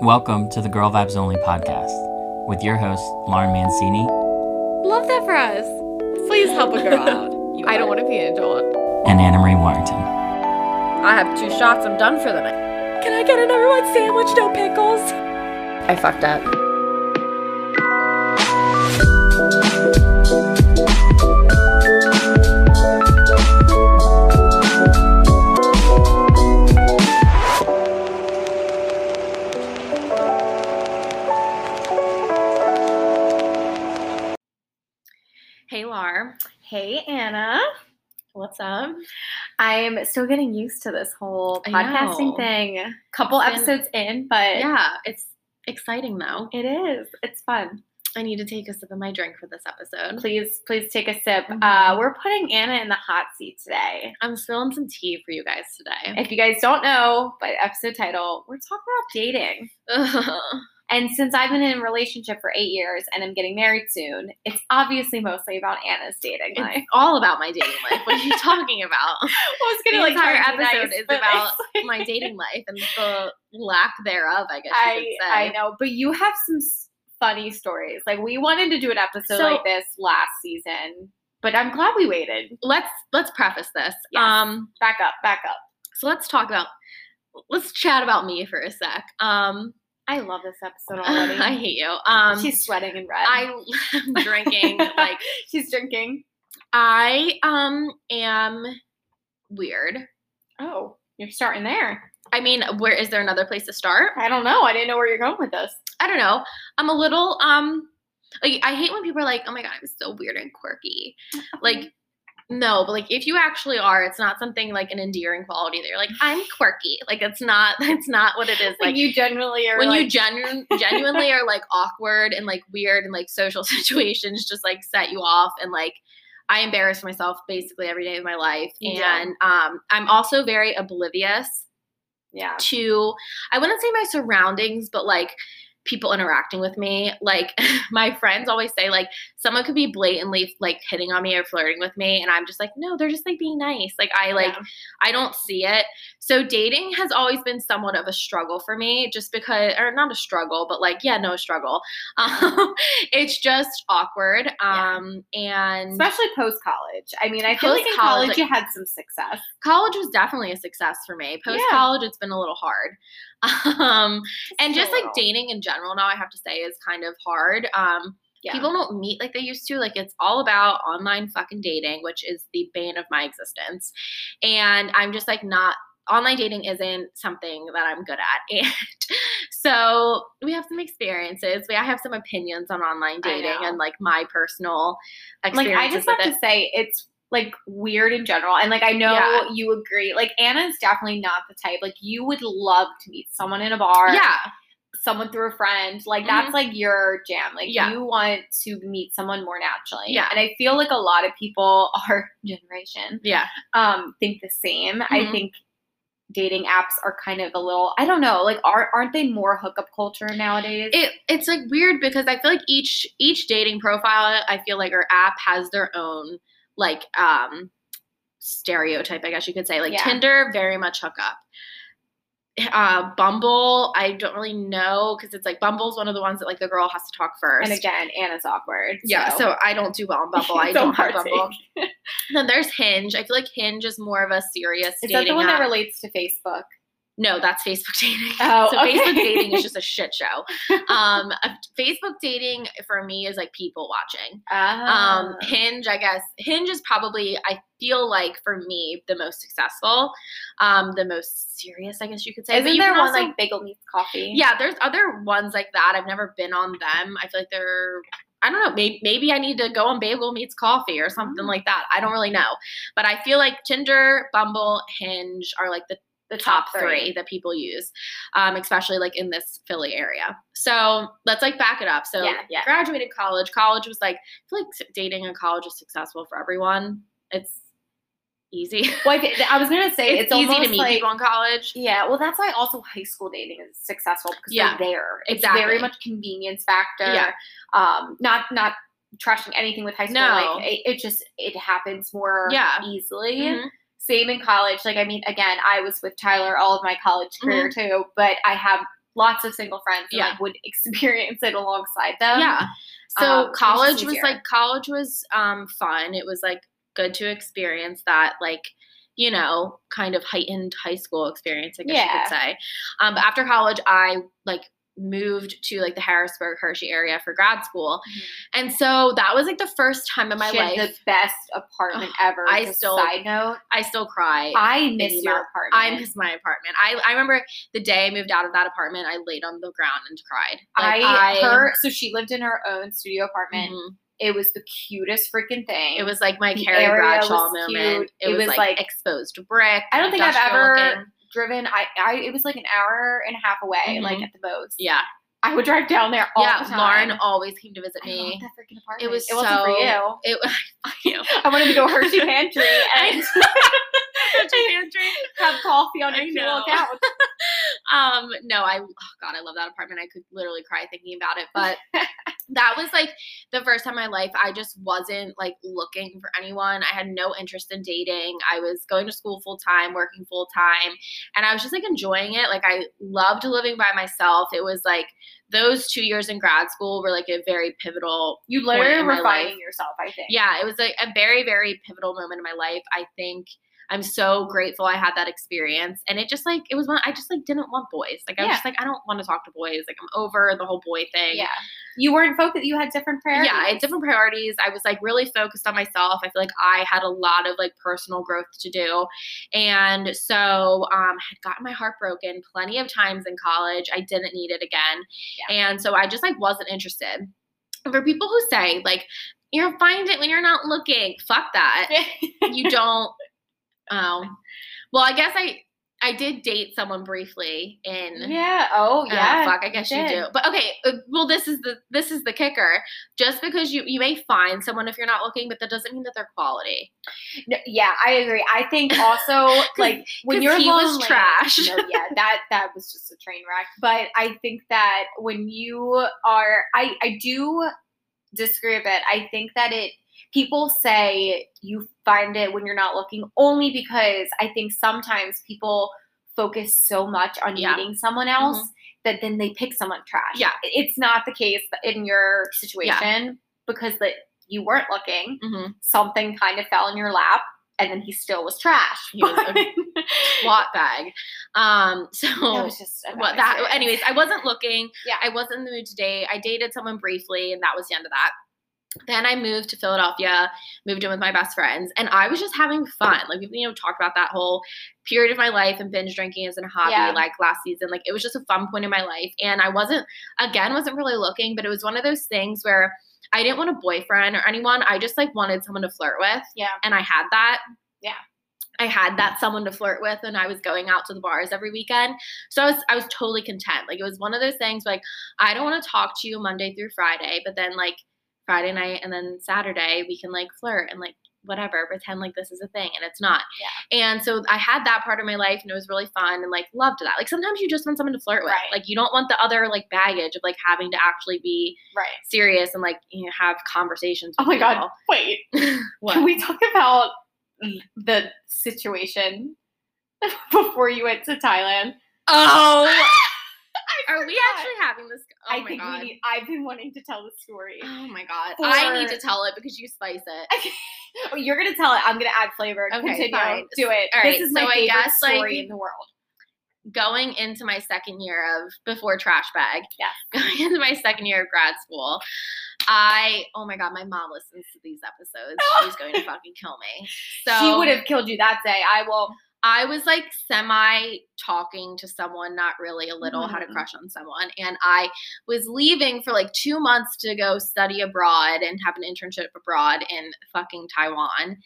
Welcome to the Girl Vibes Only podcast with your host, Lauren Mancini Love that for us. Please help a girl out. I don't want to be an adult. and Anna Marie Warrington. I have two shots. I'm done for the night. Can I get a number one sandwich, no pickles? I fucked up. What's up? I'm still getting used to this whole podcasting thing. Couple It's been- episodes in, but Yeah, it's exciting though. it is. It's fun. I need to take a sip of my drink for this episode. Please, please take a sip. Mhm. Uh, we're putting Anna in the hot seat today. I'm spilling some tea for you guys today. If you guys don't know by the episode title, we're talking about dating. And since I've been in a relationship for eight years and I'm getting married soon, it's obviously mostly about Anna's dating life. It's all about my dating life. What are you talking about? I was The gonna like entire try to be episode nice, is about like- my dating life and the lack thereof, I guess you I could say. I know, but you have some funny stories. Like we wanted to do an episode So- like this last season, but I'm glad we waited. Let's let's preface this. Yes. Um, Back up, back up. so let's talk about let's chat about me for a sec. Um, I love this episode already. I hate you. Um, She's sweating in red. I am drinking like she's drinking. I um am weird. Oh, you're starting there. I mean, where is there another place to start? I don't know. I didn't know where you're going with this. I don't know. I'm a little um like I hate when people are like, "Oh my god, I'm so weird and quirky." Like no, but like if you actually are, it's not something like an endearing quality that you're like, "I'm quirky." Like it's not that's not what it is. like, you genuinely are. when you like, genu- genuinely are like awkward and like weird and like social situations just like set you off and like I embarrass myself basically every day of my life. Yeah. And um I'm also very oblivious yeah. to I wouldn't say my surroundings, but like people interacting with me. Like my friends always say, like someone could be blatantly like hitting on me or flirting with me, and I'm just like, no, they're just like being nice. Like I like Yeah. I don't see it. So dating has always been somewhat of a struggle for me, just because, or not a struggle, but like yeah, no struggle. Um, it's just awkward. Yeah. Um, and Especially post college. I mean, I feel like in Post-college, like- you had some success. college was definitely a success for me. Post college, it's been a little hard. Um, and a just like dating in general now, I have to say, is kind of hard. Um, Yeah. People don't meet like they used to. Like it's all about online fucking dating, which is the bane of my existence. And I'm just like not. Online dating isn't something that I'm good at. And so we have some experiences. We I have some opinions on online dating and like my personal like I just have it. to say it's like weird in general and like I know Yeah. you agree like Anna's definitely not the type like you would love to meet someone in a bar yeah. someone through a friend like that's like your jam like Yeah. you want to meet someone more naturally Yeah. and I feel like a lot of people our generation Yeah. um think the same I Mhm. think dating apps are kind of a little I don't know like are aren't they more hookup culture nowadays it it's like weird because I feel like each each dating profile I feel like or app has their own like um stereotype I guess you could say like Yeah. Tinder very much hookup. Uh, Bumble, I don't really know because it's like Bumble's one of the ones that like the girl has to talk first. and again Anna's awkward yeah, so, so I don't do well on Bumble. I Don't don't have. Bumble. Then there's Hinge. I feel like Hinge is more of a serious is that the one app. that relates to Facebook No, that's Facebook dating. Oh, so Facebook dating is just a shit show. Um, Facebook dating for me is like people watching. Um, Ah. Hinge, I guess Hinge is probably I feel like for me the most successful, um, the most serious, I guess you could say. Isn't there one also- like Bagel Meets Coffee? yeah, there's other ones like that. I've never been on them. I feel like they're I don't know, maybe, maybe I need to go on Bagel Meets Coffee or something Mm. like that. I don't really know. But I feel like Tinder, Bumble, Hinge are like the the top three that people use, um, especially like in this Philly area. So let's like back it up. So Yeah, yeah. graduated college. College was like, I feel like dating in college is successful for everyone. It's easy. Well, I, I was gonna say it's, it's, easy to meet like, people in college. Yeah, well, that's why also high school dating is successful because Yeah, they're there. It's exactly. very much convenience factor. Yeah. Um, not not trashing anything with high school. No. Like it, it just it happens more Yeah. easily. Mhm. Same in college. Like I mean, again, I was with Tyler all of my college career Mm-hmm. too, but I have lots of single friends who Yeah. like would experience it alongside them. yeah. So um, college was easier. like college was um fun. It was like good to experience that like you know kind of heightened high school experience. I guess you could say. Um, but after college, I like moved to like the Harrisburg Hershey area for grad school, and so that was like the first time in my She life. the best apartment ever. I still- side note. I still cry. I miss your apartment. I miss my apartment. I, I remember the day I moved out of that apartment, I laid on the ground and cried. Like, I, her so she lived in her own studio apartment. Mhm. It was the cutest freaking thing. It was like my The Carrie Bradshaw moment. cute. It, It was, was, like, like- exposed brick. I don't think I've ever looking. Driven. I, I it was like an hour and a half away, like Mhm. at the most. Yeah, I would drive down there all yeah. the time. Lauren always came to visit me. that freaking apartment. It was it wasn't for so- you. It you. I wanted to go Hershey Pantry and Hershey pantry. have coffee on a little couch. um no i oh god i love that apartment i could literally cry thinking about it but that was like the first time in my life i just wasn't like looking for anyone i had no interest in dating i was going to school full time working full time and i was just like enjoying it like i loved living by myself it was like those two years in grad school were like a very pivotal You point literally in were my finding life. yourself. I think. yeah it was like a very very pivotal moment in my life i think i'm so grateful i had that experience. And it just like it was one i just like didn't want boys. Like i was just like i don't want to talk to boys. Like i'm over the whole boy thing. Yeah. You weren't focused. You had different priorities. yeah i had different priorities. I was like really focused on myself. I feel like i had a lot of like personal growth to do. And so um I had gotten my heart broken plenty of times in college. I didn't need it again. And so i just like wasn't interested. And for people who say like you'll find it when you're not looking fuck that. You don't oh well i guess i i did date someone briefly in yeah. Oh uh, yeah. fuck i guess you, did. do but okay uh, well this is the this is the kicker just because you you may find someone if you're not looking but that doesn't mean that they're quality No, yeah, I agree. I think also like when you're he was trash. No, yeah, that that was just a train wreck. But I think that when you are, I I do disagree a bit. I think that it people say you find it when you're not looking only because I think sometimes people focus so much on Yeah. meeting someone else that then they pick someone trash. Yeah. it's not the case in your situation because that you weren't looking mm-hmm. something kind of fell in your lap and then he still was trash. He was a swat bag um so That was just what that anyways i wasn't looking Yeah. i wasn't in the mood today. i dated someone briefly and that was the end of that then i moved to philadelphia moved in with my best friends and i was just having fun like we you know talked about that whole period of my life and binge drinking as a hobby Yeah. like last season like it was just a fun point in my life and i wasn't again wasn't really looking but it was one of those things where i didn't want a boyfriend or anyone i just like wanted someone to flirt with Yeah. and i had that Yeah. I had that someone to flirt with and I was going out to the bars every weekend. So I was I was totally content. Like it was one of those things like I don't want to talk to you Monday through Friday, but then like Friday night and then Saturday we can like flirt and like whatever, pretend like this is a thing and it's not. Yeah. And so I had that part of my life and it was really fun and like loved that. Like sometimes you just want someone to flirt with. Right. Like you don't want the other like baggage of like having to actually be Right. serious and like you know, have conversations Oh my god. Wait. what? Can we talk about the situation before you went to Thailand? oh Are oh we actually having this? Oh I my think god. we need, I've been wanting to tell the story. oh my god. I need to tell it because you spice it. Oh, you're gonna tell it. I'm gonna add flavor. Okay, Continue. fine. Do it. All right, this is my so I favorite guess, like, story in the world. Going into my second year of before trash bag. Yes. Going into my second year of grad school. I oh my god, my mom listens to these episodes. She's going to fucking kill me. So she would have killed you that day. I will. I was like semi talking to someone, not really a little, had a Mhm. crush on someone. And I was leaving for like two months to go study abroad and have an internship abroad in fucking Taiwan.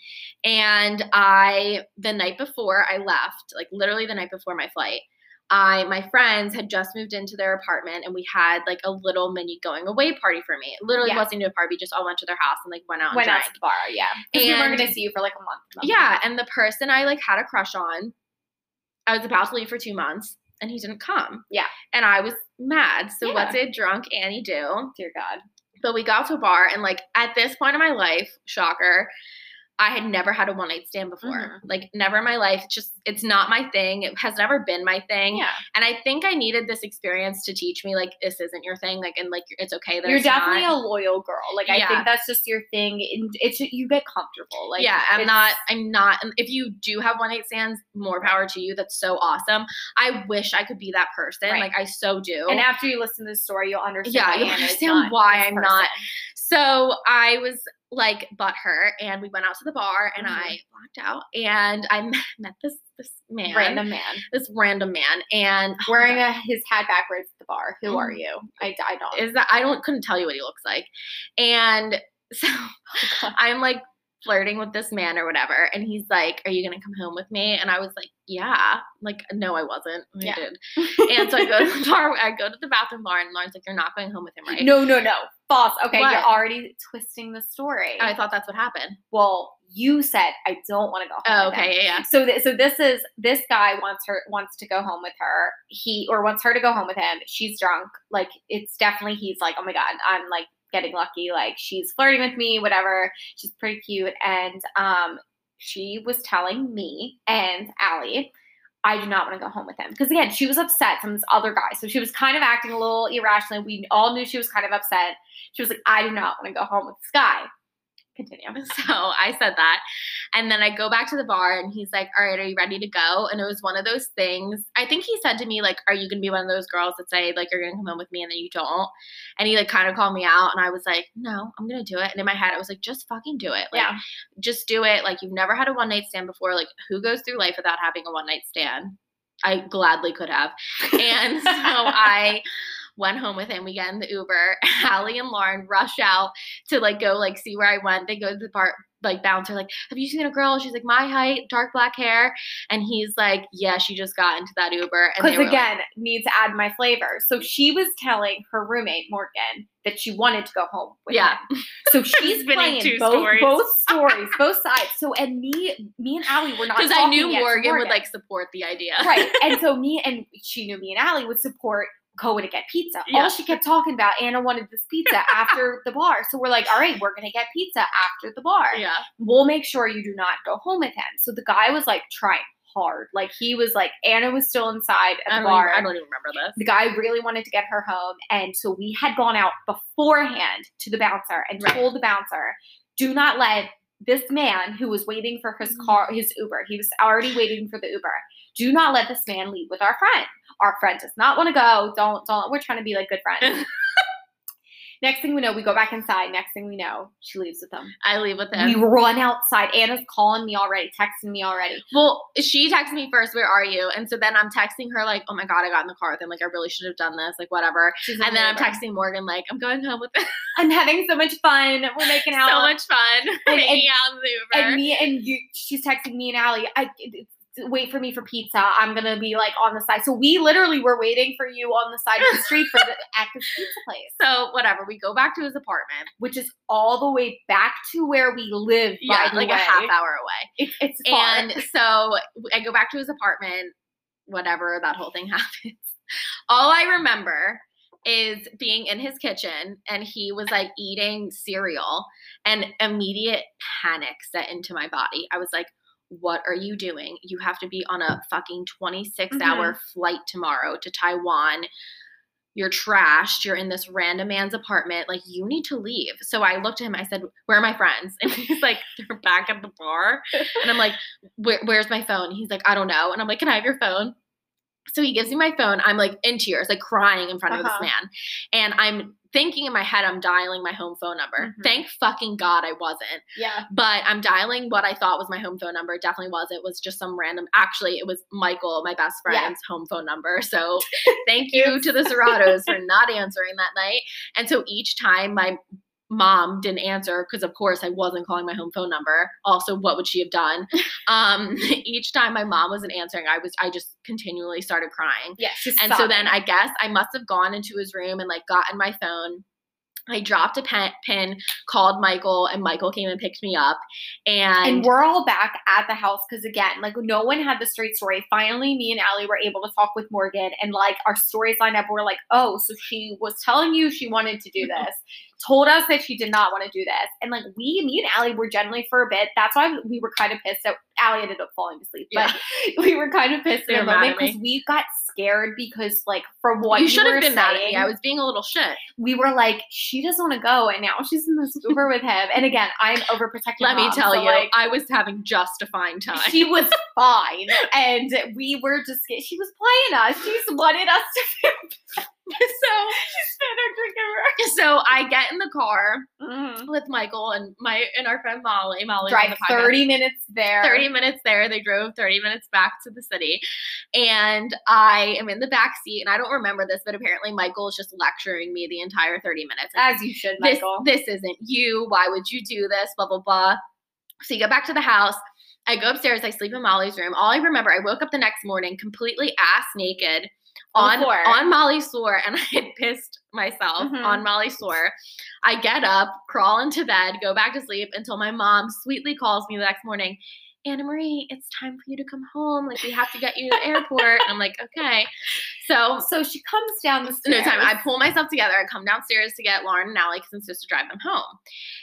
And I, the night before I left, like literally the night before my flight, I, my friends had just moved into their apartment and we had like a little mini going away party for me. It literally Yeah. wasn't even a party. We just all went to their house and like went out and Went out drank. to the bar. Yeah. Because we weren't gonna see you for like a month. month. Yeah, and the person I like had a crush on, I was about to leave for two months, and he didn't come. Yeah. and I was mad. So what did drunk Annie do? Dear God. But we got to a bar, and like at this point in my life, shocker, I had never had a one night stand before. Mhm. Like never in my life. It's just it's not my thing. It has never been my thing. Yeah. And I think I needed this experience to teach me like this isn't your thing. Like and like it's okay that You're definitely not. a loyal girl. Like I think that's just your thing. And it's you get comfortable. Like yeah, I'm not. I'm not. and If you do have one night stands, more power to you. That's so awesome. I wish I could be that person. Right. Like I so do. And after you listen to the story, you'll understand. Yeah, why you'll understand why I'm person. not. So I was like butthurt, and we went out to the bar, and Mhm. I blacked out, and I met this this man, random man this random man, and wearing a, his hat backwards at the bar. Who are Mm. you? I, I don't. is that I don't couldn't tell you what he looks like, and so I'm like flirting with this man or whatever, and he's like, "Are you gonna come home with me?" And I was like, "Yeah." Like, no, I wasn't. I Yeah. did. And so I go to the bar. I go to the bathroom bar, and Lauren's like, "You're not going home with him, right?" No, no, no. False. Okay, What? you're already twisting the story. I thought that's what happened. well, you said I don't want to go home. Oh, okay, yeah, yeah. So, th- so this is this guy wants her wants to go home with her. He or wants her to go home with him. She's drunk. Like it's definitely he's like, oh my god, I'm like getting lucky. Like she's flirting with me, whatever. She's pretty cute, and um, she was telling me and Allie. I do not want to go home with him because again, she was upset from this other guy, so she was kind of acting a little irrationally. We all knew she was kind of upset. She was like, "I do not want to go home with this guy." Continue. So I said that. And then I go back to the bar and he's like, All right, are you ready to go? And it was one of those things. I think he said to me, like, Are you gonna be one of those girls that say, like, you're gonna come home with me and then you don't? And he like kind of called me out and I was like, No, I'm gonna do it. And in my head, I was like, just fucking do it. Like, Yeah. just do it. Like you've never had a one night stand before. Like, who goes through life without having a one night stand? I gladly could have. And so I went home with him. We get in the Uber. Allie and Lauren rush out to like go like see where I went. They go to the bar like bouncer, like, have you seen a girl? She's like my height, dark black hair. And he's like, Yeah, she just got into that Uber. And Because were like- again, need to add my flavor. So she was telling her roommate Morgan that she wanted to go home with Yeah. him. So she's playing two both stories. both stories, both sides. So and me, me and Allie were not because I knew to Morgan, would like support the idea. right. And so me and she knew me and Allie would support going to get pizza. Yeah. All she kept talking about, Anna wanted this pizza after the bar. So we're like, all right, we're gonna get pizza after the bar. yeah. We'll make sure you do not go home with him. So the guy was like trying hard. Like he was like Anna was still inside at the bar. even, I don't even remember this. the guy really wanted to get her home. And so we had gone out beforehand to the bouncer and Right. told the bouncer, do not let this man who was waiting for his Mm-hmm. car, his Uber, he was already waiting for the Uber. Do not let this man leave with our friend. Our friend does not want to go. Don't, don't. We're trying to be like good friends. Next thing we know, we go back inside. Next thing we know, she leaves with him. I leave with him. We run outside. Anna's calling me already, texting me already. Well, she texted me first, where are you? And so then I'm texting her, like, oh my God, I got in the car with him. Like, I really should have done this, like, whatever. She's And the then I'm texting Morgan, like, I'm going home with him. I'm having so much fun. We're making out. so much fun And- hanging out in the Uber. and me and you she's texting me and Allie, I wait for me for pizza. I'm gonna be like on the side. So we literally were waiting for you on the side of the street for the at this pizza place, so whatever, we go back to his apartment. which is all the way back to where we live. Yeah, like a half hour away. It's it's far. And so I go back to his apartment, whatever, that whole thing happens. All I remember is being in his kitchen and he was like eating cereal and immediate panic set into my body. I was like, what are you doing? You have to be on a fucking 26 mm-hmm. hour flight tomorrow to Taiwan. You're trashed. You're in this random man's apartment. Like, you need to leave. So I looked at him. I said, Where are my friends? And he's like, They're back at the bar. And I'm like, Where, Where's my phone? He's like, I don't know. And I'm like, Can I have your phone? So he gives me my phone. I'm like in tears, like crying in front of Uh-huh. this man. And I'm thinking in my head, I'm dialing my home phone number. Mhm. Thank fucking God I wasn't. yeah. But I'm dialing what I thought was my home phone number. It definitely was. It was just some random. Actually, it was Michael, my best Yeah. friend's home phone number. So thank you to the Serratos for not answering that night. And so each time my mom didn't answer because of course I wasn't calling my home phone number. Also, what would she have done? Um, each time my mom wasn't answering, I was I just continually started crying. Yeah. She's And so then I guess I must have gone into his room and like gotten my phone. I dropped a pen, pin, called Michael, and Michael came and picked me up. And, and we're all back at the house because again, like no one had the straight story. Finally, me and Allie were able to talk with Morgan, and like our stories lined up. We're like, oh, so she was telling you she wanted to do this. Told us that she did not want to do this. And like we, me and Allie were generally for a bit. That's why we were kind of pissed that Allie ended up falling asleep. But we were kind of pissed in mad moment because we got scared because like from what you you, should have been mad at saying, me. I was being a little shit. we were like, she doesn't want to go, and now she's in this Uber with him. And again, I'm overprotective. Let me tell so, you, like, I was having just a fine time. she was fine, and we were just she was playing us. She just wanted us to feel so, she's been her so I get in the car her. with Michael and my and our friend Molly. Molly Drive 30 minutes there. 30 minutes there. They drove 30 minutes back to the city. And I am in the back seat. And I don't remember this, but apparently Michael is just lecturing me the entire 30 minutes. As you should, this, Michael. this isn't you. Why would you do this? Blah, blah, blah. So you get back to the house. I go upstairs. I sleep in Molly's room. All I remember, I woke up the next morning completely ass naked On on, floor. on Molly's floor, and I had pissed myself Mhm. on Molly's floor. I get up, crawl into bed, go back to sleep until my mom sweetly calls me the next morning. Anna Marie, it's time for you to come home. Like we have to get you to the airport. And I'm like, okay. So so she comes down the no time. I pull myself together. I come downstairs to get Lauren and Allie because I'm supposed to drive them home.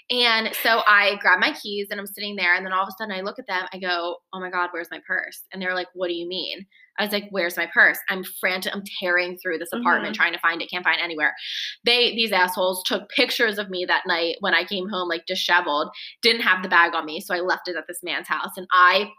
And so I grab my keys and I'm sitting there. And then all of a sudden I look at them. I go, oh my God, where's my purse? And they're like, what do you mean? I was like, where's my purse? I'm frantic. I'm tearing through this apartment mm-hmm. trying to find it. Can't find anywhere. They, these assholes took pictures of me that night when I came home, like disheveled, didn't have the bag on me. So I left it at this man's house. And I,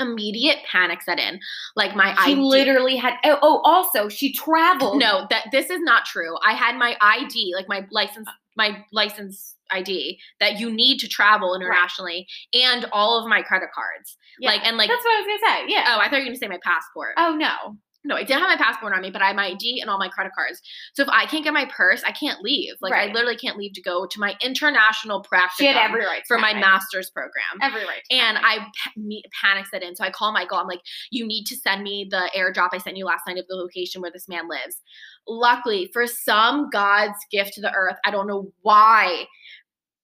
immediate panic set in. Like my She ID. literally had. Oh, oh, also she traveled. No, that this is not true. I had my ID, like my license, my license ID that you need to travel internationally, and all of my credit cards. Yeah, Like and like. that's what I was gonna say. Yeah. Oh, I thought you were gonna say my passport. Oh no. No, I didn't have my passport on me, but I have my ID and all my credit cards. So if I can't get my purse, I can't leave. Like I literally can't leave to go to my international practice had right for my master's program. Every right. And. I pa- me- panic set in. So I call Michael. I'm like, you need to send me the airdrop I sent you last night of the location where this man lives. Luckily, for some God's gift to the earth, I don't know why,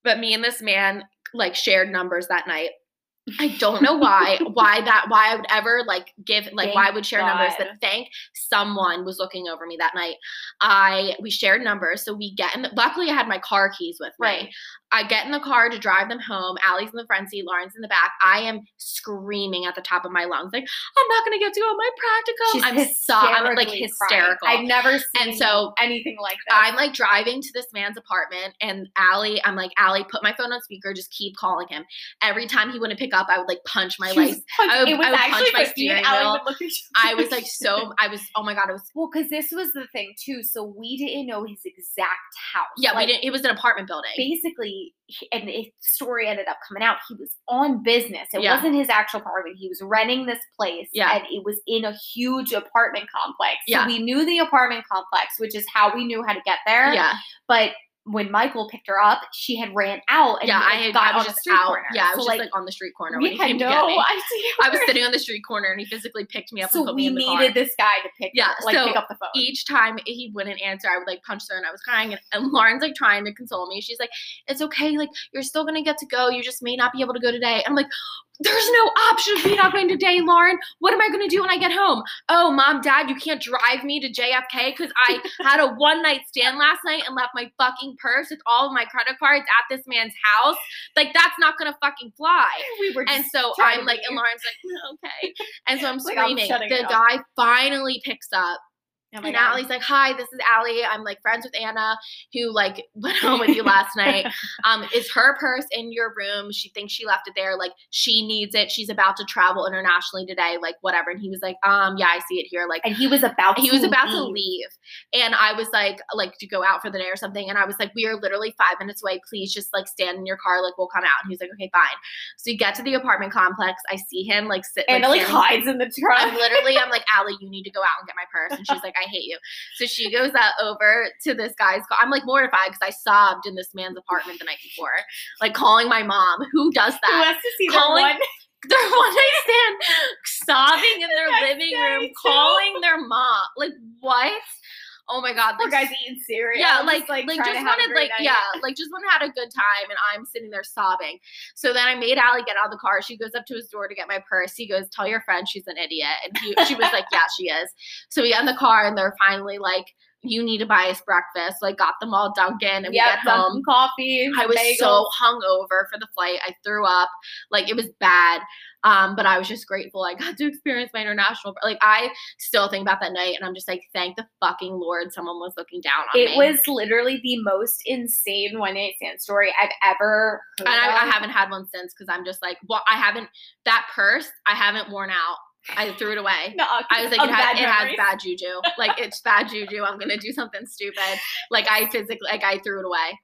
but me and this man like shared numbers that night. I don't know why, why that, why I would ever like give, like, Thank why I would share numbers. But thank someone was looking over me that night. I, we shared numbers. So we get the, luckily I had my car keys with me. Right. I get in the car to drive them home. Allie's in the front seat, Lauren's in the back. I am screaming at the top of my lungs, like, I'm not gonna get to go on my practicum. She's I'm so I'm like hysterically crying. hysterical. I've never seen so, anything like that. I'm like driving to this man's apartment, and Allie, I'm like, Allie, put my phone on speaker, just keep calling him. Every time he wouldn't pick up, I would like punch my punch- I would- it was I would punch my steering wheel. would look at each I was like so, I was, oh my god, it was. Well, because this was the thing too. So we didn't know his exact house. Yeah, Like, we didn't. It was an apartment building. Basically, he- and the story ended up coming out. He was on business. It Yeah. wasn't his actual apartment. He was renting this place. Yeah. And it was in a huge apartment complex. So Yeah. we knew the apartment complex, which is how we knew how to get there. Yeah, But when Michael picked her up, she had ran out and yeah. like, I had, got I was on the just street out. corner. Yeah, I was so, just like, on the street corner when he came no, to get me. I see. I was sitting on the street corner and he physically picked me up and So put we me in the needed this guy to pick, Yeah, like so pick up the phone. Each time he wouldn't answer, I would like punch her and I was crying. And, and Lauren's like trying to console me. She's like, "It's okay. Like you're still gonna get to go. You just may not be able to go today." I'm like, "There's no option of me not going today, Lauren. What am I gonna do when I get home? Oh, mom, dad, you can't drive me to JFK because I had a one night stand last night and left my fucking purse with all of my credit cards at this man's house. Like that's not gonna fucking fly." we were And so I'm like, and Lauren's like, "Mm, okay. And so I'm Like, I'm screaming. the up. guy finally picks up. Oh and God. Allie's like, "Hi, this is Allie. I'm like friends with Anna, who like went home with you last night. Um, is her purse in your room? She thinks she left it there. Like she needs it. She's about to travel internationally today. Like whatever." And he was like, "Um, yeah, I see it here. Like and he was about he to was about to leave. leave and i was like like to go out for the day or something and i was like we are literally five minutes away please just like stand in your car like we'll come out and he's like okay fine so you get to the apartment complex i see him like sit and like, like hides in the trunk. I'm literally, I'm like, Allie, you need to go out and get my purse. And she's like, I hate you. So she goes out over to this guy's car. I'm like mortified because I sobbed in this man's apartment the night before, like calling my mom. Who does that? Who wants to see Calling- one? Their one night stand, sobbing in their living room, calling their mom. Like, what? Oh my God. Like, guys eating cereal. yeah, just, like like, just to have a wanted like night. yeah, like just wanted to have a good time, and I'm sitting there sobbing. So then I made Allie get out of the car. She goes up to his door to get my purse. He goes, "Tell your friend she's an idiot," and he, she was like, "Yeah, she is." So we get in the car, and they're finally like you need to buy us breakfast. So I got them all Dunkin' and we yeah, got home. coffee. I was bagels. so hungover for the flight. I threw up. Like it was bad. Um, but I was just grateful I got to experience my international. Like I still think about that night, and I'm just like, thank the fucking Lord, someone was looking down on It me. was literally the most insane one night stand story I've ever heard. and I, I haven't had one since because I'm just like, well, I haven't that purse. I haven't worn out. I threw it away. No, I was like, it, has, bad it has bad juju. Like it's bad juju. I'm gonna do something stupid. Like I physically, like I threw it away.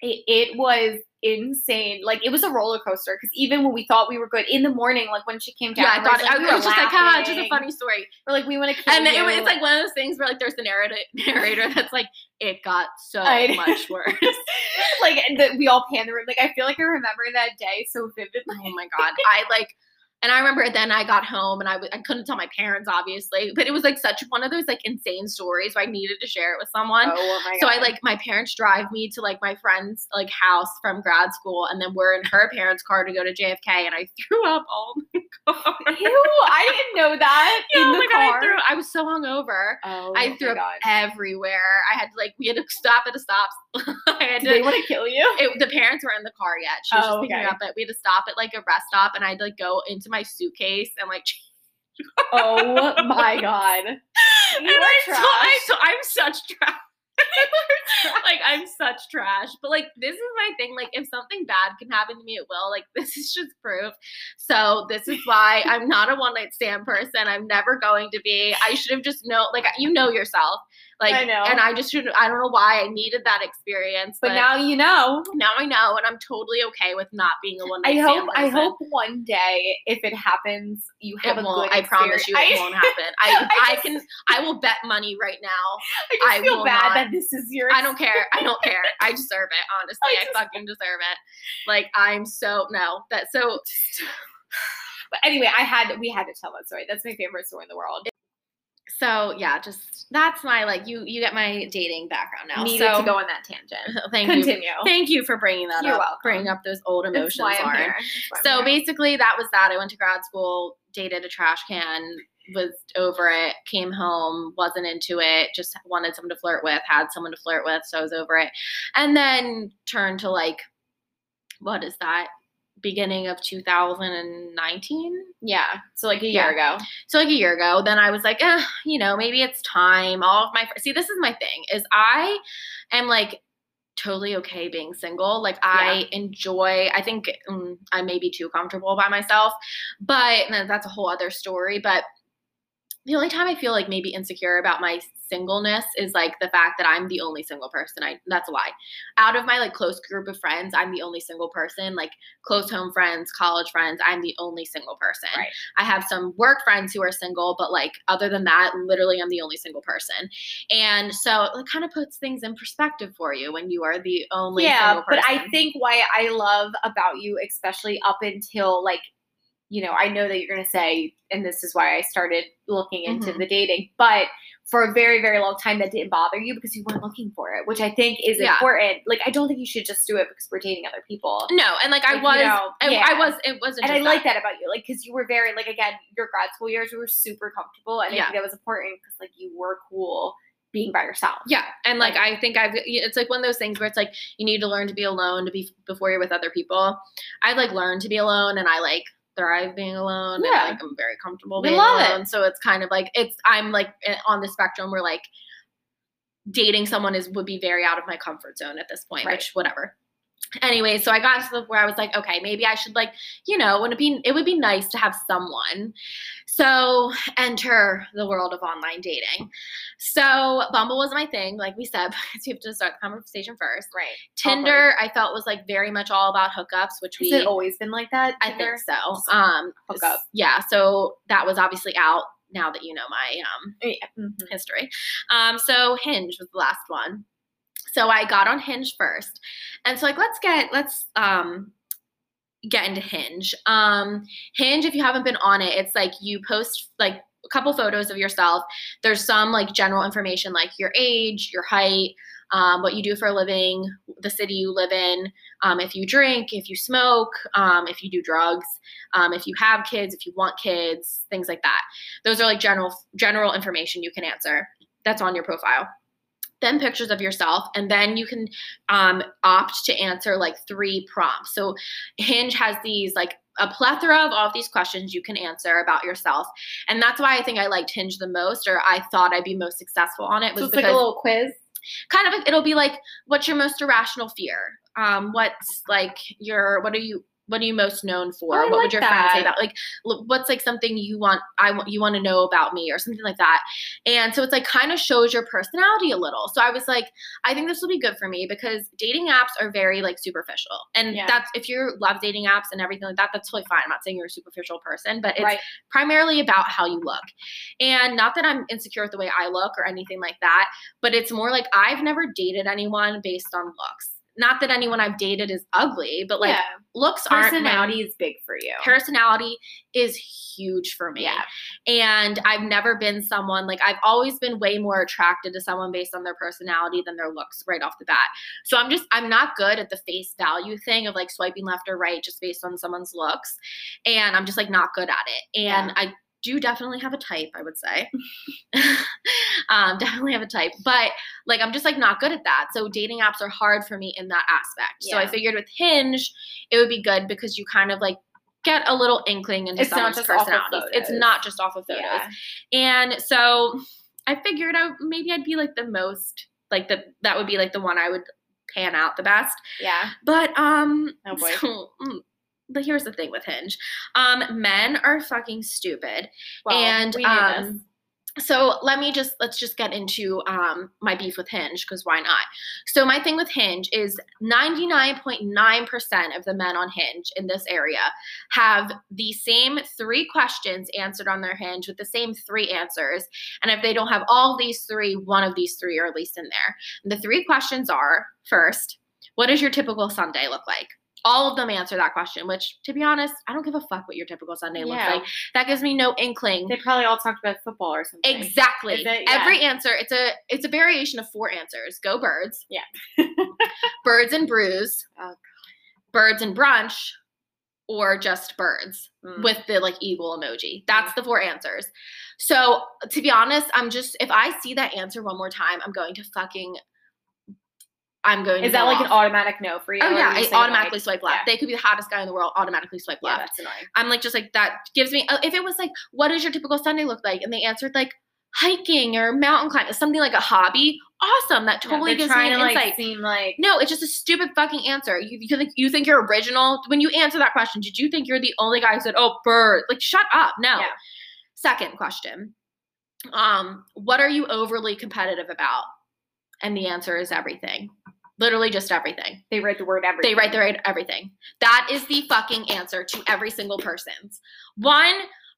It, it was insane. Like it was a roller coaster because even when we thought we were good in the morning, like when she came down, Yeah, I thought like, I we was were just like, ah, just a funny story. We're like, we want to And it, was- it's like one of those things where like there's the narrator, narrator that's like, it got so I much worse. like the, we all pan the room. Like I feel like I remember that day so vividly. oh my god, I like. And I remember then I got home and I w- I couldn't tell my parents obviously, but it was like such one of those like insane stories where I needed to share it with someone. oh, oh my So I like my parents drive me to like my friend's like house from grad school, and then we're in her parents' car to go to JFK, and I threw up all in the car. Ew, I didn't know that Yeah, in oh the my God. I, threw, I was so hungover. oh, I threw my up God. everywhere. I had to like we had to stop at a stop. I had Did they want to kill you? It, the parents were in the car yet. She was Oh, just picking okay. up, but we had to stop at like a rest stop, and I had to like go into my suitcase and like. Oh my god. and You are I, so, I, trash. so I'm such trash. like I'm such trash. But like this is my thing. Like if something bad can happen to me, it will. Like this is just proof. So this is why I'm not a one night stand person. I'm never going to be. I should have just know. Like you know yourself. Like I know. And I just should. I don't know why I needed that experience. But now you know. now I know, and I'm totally okay with not being a one I night hope stand. I hope one day if it happens you have It a good I promise you, it experience. won't happen. I, I I, can. I will bet money right now I just I feel bad not- that this is your I don't care. I don't care. I deserve it. Honestly, I I, fucking deserve it. Like I'm so no. That so But anyway, I had we had to tell that story. That's my favorite story in the world. So yeah. Just that's my like you you get my dating background now. Needed so to go on that tangent. thank you. Continue. Thank you for bringing that You're up. welcome. Bringing up those old emotions, why I'm Lauren. here. That's why I'm So here. basically, that was that. I went to grad school, dated a trash can, was over it, came home, wasn't into it, just wanted someone to flirt with, had someone to flirt with, so I was over it. And then turned to like, what is that? Beginning of 2019. yeah. So like a year Yeah. ago. So like a year ago, then I was like, eh, you know, maybe it's time. All of my fr- see, this is my thing is I am like totally okay being single. Like I enjoy. I think mm, I may be too comfortable by myself, but and that's a whole other story. But the only time I feel like maybe insecure about my singleness is like the fact that I'm the only single person. I that's a lie. Out of my like close group of friends, I'm the only single person. Like close home friends, college friends, I'm the only single person. Right. I have some work friends who are single, but like other than that, literally I'm the only single person. And so it kind of puts things in perspective for you when you are the only yeah, but. I think why I love about you, especially up until like, you know, I know that you're gonna say, and this is why I started looking into Mhm. the dating, but for a very, very long time that didn't bother you because you weren't looking for it, which I think is Yeah. important. Like, I don't think you should just do it because we're dating other people. no, and like, I Like, you was, know, I, yeah. I was, it wasn't. And I just like that about you, like, because you were very, like, again, your grad school years, you were super comfortable, and I Yeah. think that was important because, like, you were cool being by yourself. Yeah, and like Like- I think I've it's like one of those things where it's like you need to learn to be alone to be before you're with other people. I've like learned to be alone, and I like thrive being alone. Yeah. and like I'm very comfortable being love it. alone. So it's kind of like it's I'm like eh, on the spectrum where like dating someone is would be very out of my comfort zone at this point, Right. which whatever. Anyway, so I got to the where I was like, okay, maybe I should like, you know, would it be it would be nice to have someone. So enter the world of online dating. So Bumble was my thing, like we said, because you have to start the conversation first. Right. Tinder, I felt was like very much all about hookups, which Has we it always been like that? I Tinder? think so. Um, hookup. Yeah, so that was obviously out now that you know my um Yeah. mhm. history. Um, so Hinge was the last one. So I got on Hinge first, and so like let's get let's um get into Hinge. Um, Hinge, if you haven't been on it, it's like you post like a couple photos of yourself. There's some like general information like your age, your height, um, what you do for a living, the city you live in, um, if you drink, if you smoke, um, if you do drugs, um, if you have kids, if you want kids, things like that. Those are like general general information you can answer. That's on your profile. Then pictures of yourself, and then you can um, opt to answer like three prompts. So Hinge has these like a plethora of all of these questions you can answer about yourself, and that's why I think I liked Hinge the most, or I thought I'd be most successful on it. Was So it's because like a little quiz. kind of it'll be like what's your most irrational fear um what's like your what are you what are you most known for Oh, what like would your friends say about like what's like something you want i want you want to know about me or something like that and so it's like kind of shows your personality a little so i was like i think this will be good for me because dating apps are very like superficial and Yeah. that's if you love dating apps and everything like that that's totally fine i'm not saying you're a superficial person but it's right. primarily about how you look. And not that I'm insecure with the way I look or anything like that, but it's more like I've never dated anyone based on looks. Not that anyone I've dated is ugly, but like yeah. looks aren't my- Personality is big for you. personality is huge for me. Yeah. And I've never been someone like I've always been way more attracted to someone based on their personality than their looks right off the bat. So I'm just I'm not good at the face value thing of like swiping left or right just based on someone's looks. And I'm just like not good at it. And Yeah. I do definitely have a type, I would say. um, definitely have a type, but like I'm just like not good at that. So dating apps are hard for me in that aspect. So I figured with Hinge, it would be good because you kind of like get a little inkling into It's someone's just off of personality. It's not just off of photos. Yeah. And so I figured out maybe I'd be like the most like the that would be like the one I would pan out the best. Yeah. But um Oh, boy. so, mm, but here's the thing with Hinge. Um men are fucking stupid. Well, and um so let me just let's just get into um my beef with Hinge because why not? So my thing with Hinge is 99.9% of the men on Hinge in this area have the same three questions answered on their Hinge with the same three answers. And if they don't have all these three, one of these three are at least in there. And the three questions are first, what does your typical Sunday look like? All of them answer that question, which to be honest, I don't give a fuck what your typical Sunday looks like. That gives me no inkling. They probably all talked about football or something. Exactly. It? Yeah. Every answer, it's a it's a variation of four answers. Go birds. Yeah. birds and brews. Oh, birds and brunch, or just birds Mm. with the like eagle emoji. That's the four answers. So to be honest, I'm just if I see that answer one more time, I'm going to fucking I'm going to Is that like an automatic no for you? Oh yeah, you I automatically like- swipe left. yeah. They could be the hottest guy in the world, automatically swipe Yeah, left. that's annoying. I'm like just like that gives me uh, if it was like what does your typical Sunday look like and they answered like hiking or mountain climbing something like a hobby awesome that totally yeah, gives me an to like insight seem like no it's just a stupid fucking answer you, you think you think you're original when you answer that question did you think you're the only guy who said oh bird like shut up no Yeah. second question um what are you overly competitive about and the answer is everything literally just everything they write the word everything. they write the right everything. That is the fucking answer to every single person's. One,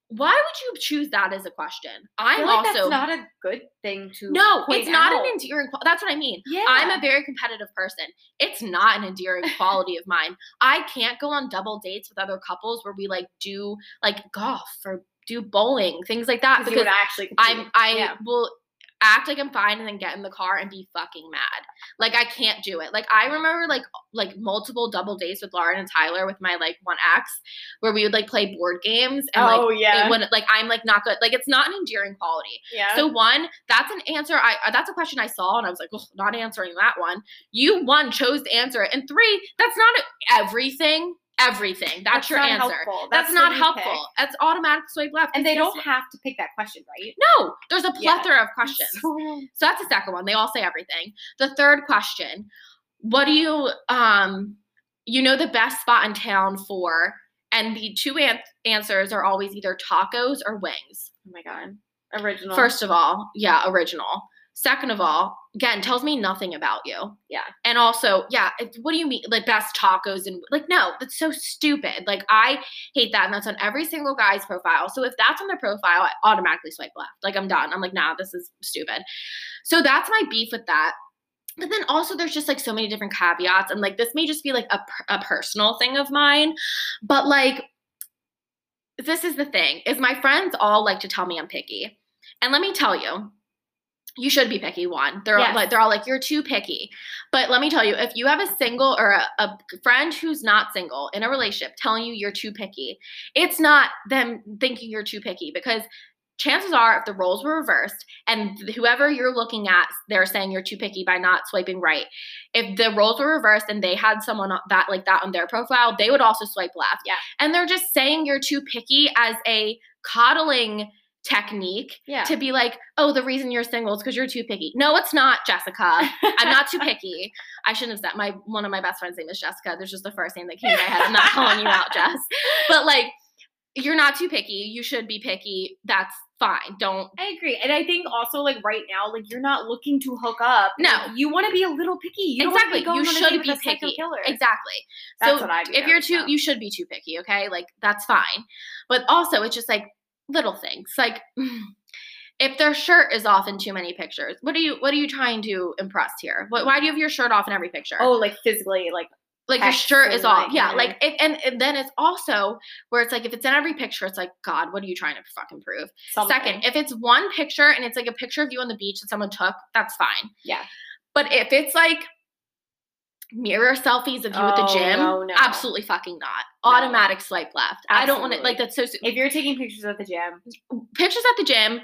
why would you choose that as a question? I I'm like also that's not a good thing to. no, it's not out. an endearing. That's what I mean. Yeah. I'm a very competitive person. It's not an endearing quality of mine. I can't go on double dates with other couples where we like do like golf or do bowling, things like that. because actually. I'm. I Yeah. will act like I'm fine and then get in the car and be fucking mad. Like I can't do it. Like I remember like like multiple double dates with Lauren and Tyler with my like one ex where we would like play board games and like oh yeah. it would like I'm like not good. Like it's not an endearing quality. yeah. So one, that's an answer. I uh, that's a question I saw and I was like, "Ugh, not answering that one. You one chose to answer it, and three, that's not everything. Everything. That's, your not answer. helpful. That's, what not helpful. pick. That's automatic swipe left. And they don't have to pick that question, right? No, there's a Yeah. plethora of questions. So- So that's the second one. They all say everything. The third question, what do you um you know the best spot in town for? And the two an- answers are always either tacos or wings. oh my god. Original. First of all, yeah, original. Second of all, again, tells me nothing about you. Yeah. And also, yeah, what do you mean like best tacos and like no, that's so stupid. Like I hate that and that's on every single guy's profile. So if that's on their profile, I automatically swipe left. Like I'm done. I'm like, nah, this is stupid. So that's my beef with that. But then also there's just like so many different caveats and like this may just be like a, a personal thing of mine, but like this is the thing is my friends all like to tell me I'm picky. And let me tell you, you should be picky one. They're all like they're all like you're too picky. But let me tell you, if you have a single or a, a friend who's not single in a relationship telling you you're too picky, it's not them thinking you're too picky because chances are if the roles were reversed and whoever you're looking at they're saying you're too picky by not swiping right if the roles were reversed and they had someone that like that on their profile they would also swipe left Yeah. and they're just saying you're too picky as a coddling technique Yeah. to be like oh the reason you're single is because you're too picky. No it's not jessica. I'm not too picky. I shouldn't have said my one of my best friends name is jessica. There's just the first name that came to my head. I'm not calling you out jess. But like you're not too picky. You should be picky. That's fine. Don't I agree. And I think also like right now, like you're not looking to hook up. No. Like, you want to be a little picky. You don't exactly. you should be picky. exactly. That's so what I do. if you're too you should be too picky okay? Like that's fine. But also it's just like little things like if their shirt is off in too many pictures what are you what are you trying to impress here? What, why do you have your shirt off in every picture? Oh, like physically, like like your shirt is off yeah. like it, and, and then it's also where it's like if it's in every picture it's like god what are you trying to fucking prove? Something. second if it's one picture and it's like a picture of you on the beach that someone took that's fine. Yeah. but if it's like mirror selfies of you at the Oh, gym no, no. absolutely fucking not No. automatic swipe left i don't want to Absolutely. like that's so if you're taking pictures at the gym, pictures at the gym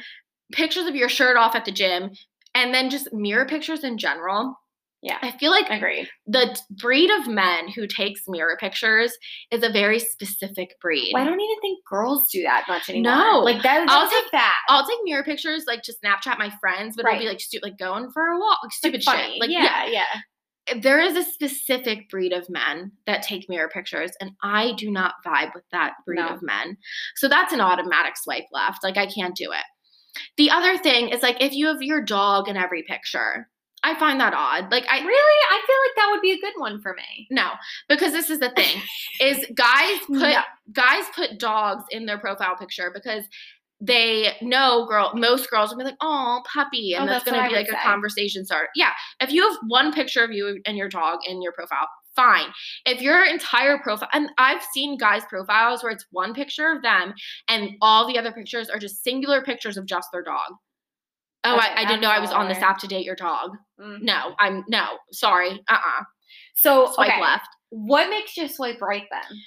pictures of your shirt off at the gym and then just mirror pictures in general Yeah. i feel like agree. the breed of men who takes mirror pictures is a very specific breed. Well, I don't even think girls do that much anymore. No. like that. I'll take that. I'll take mirror pictures like to Snapchat my friends, but Right. it'll be like stu- like going for a walk, like stupid funny. shit. Like yeah, yeah. yeah, there is a specific breed of men that take mirror pictures, and I do not vibe with that breed No. of men. So that's an automatic swipe left. Like I can't do it. The other thing is like if you have your dog in every picture, I find that odd. Like I Really, I feel like that would be a good one for me. no, because this is the thing is guys put No. guys put dogs in their profile picture because they know girl most girls will be like, oh puppy, and Oh, that's, that's gonna be would like a conversation starter. Yeah. If you have one picture of you and your dog in your profile, fine. If your entire profile and I've seen guys' profiles where it's one picture of them and all the other pictures are just singular pictures of just their dog. Oh, Okay, I, I didn't know I was on this app to date your dog. Mm. No, I'm no, sorry. Uh-uh. So Swipe okay, left. what makes you swipe right then?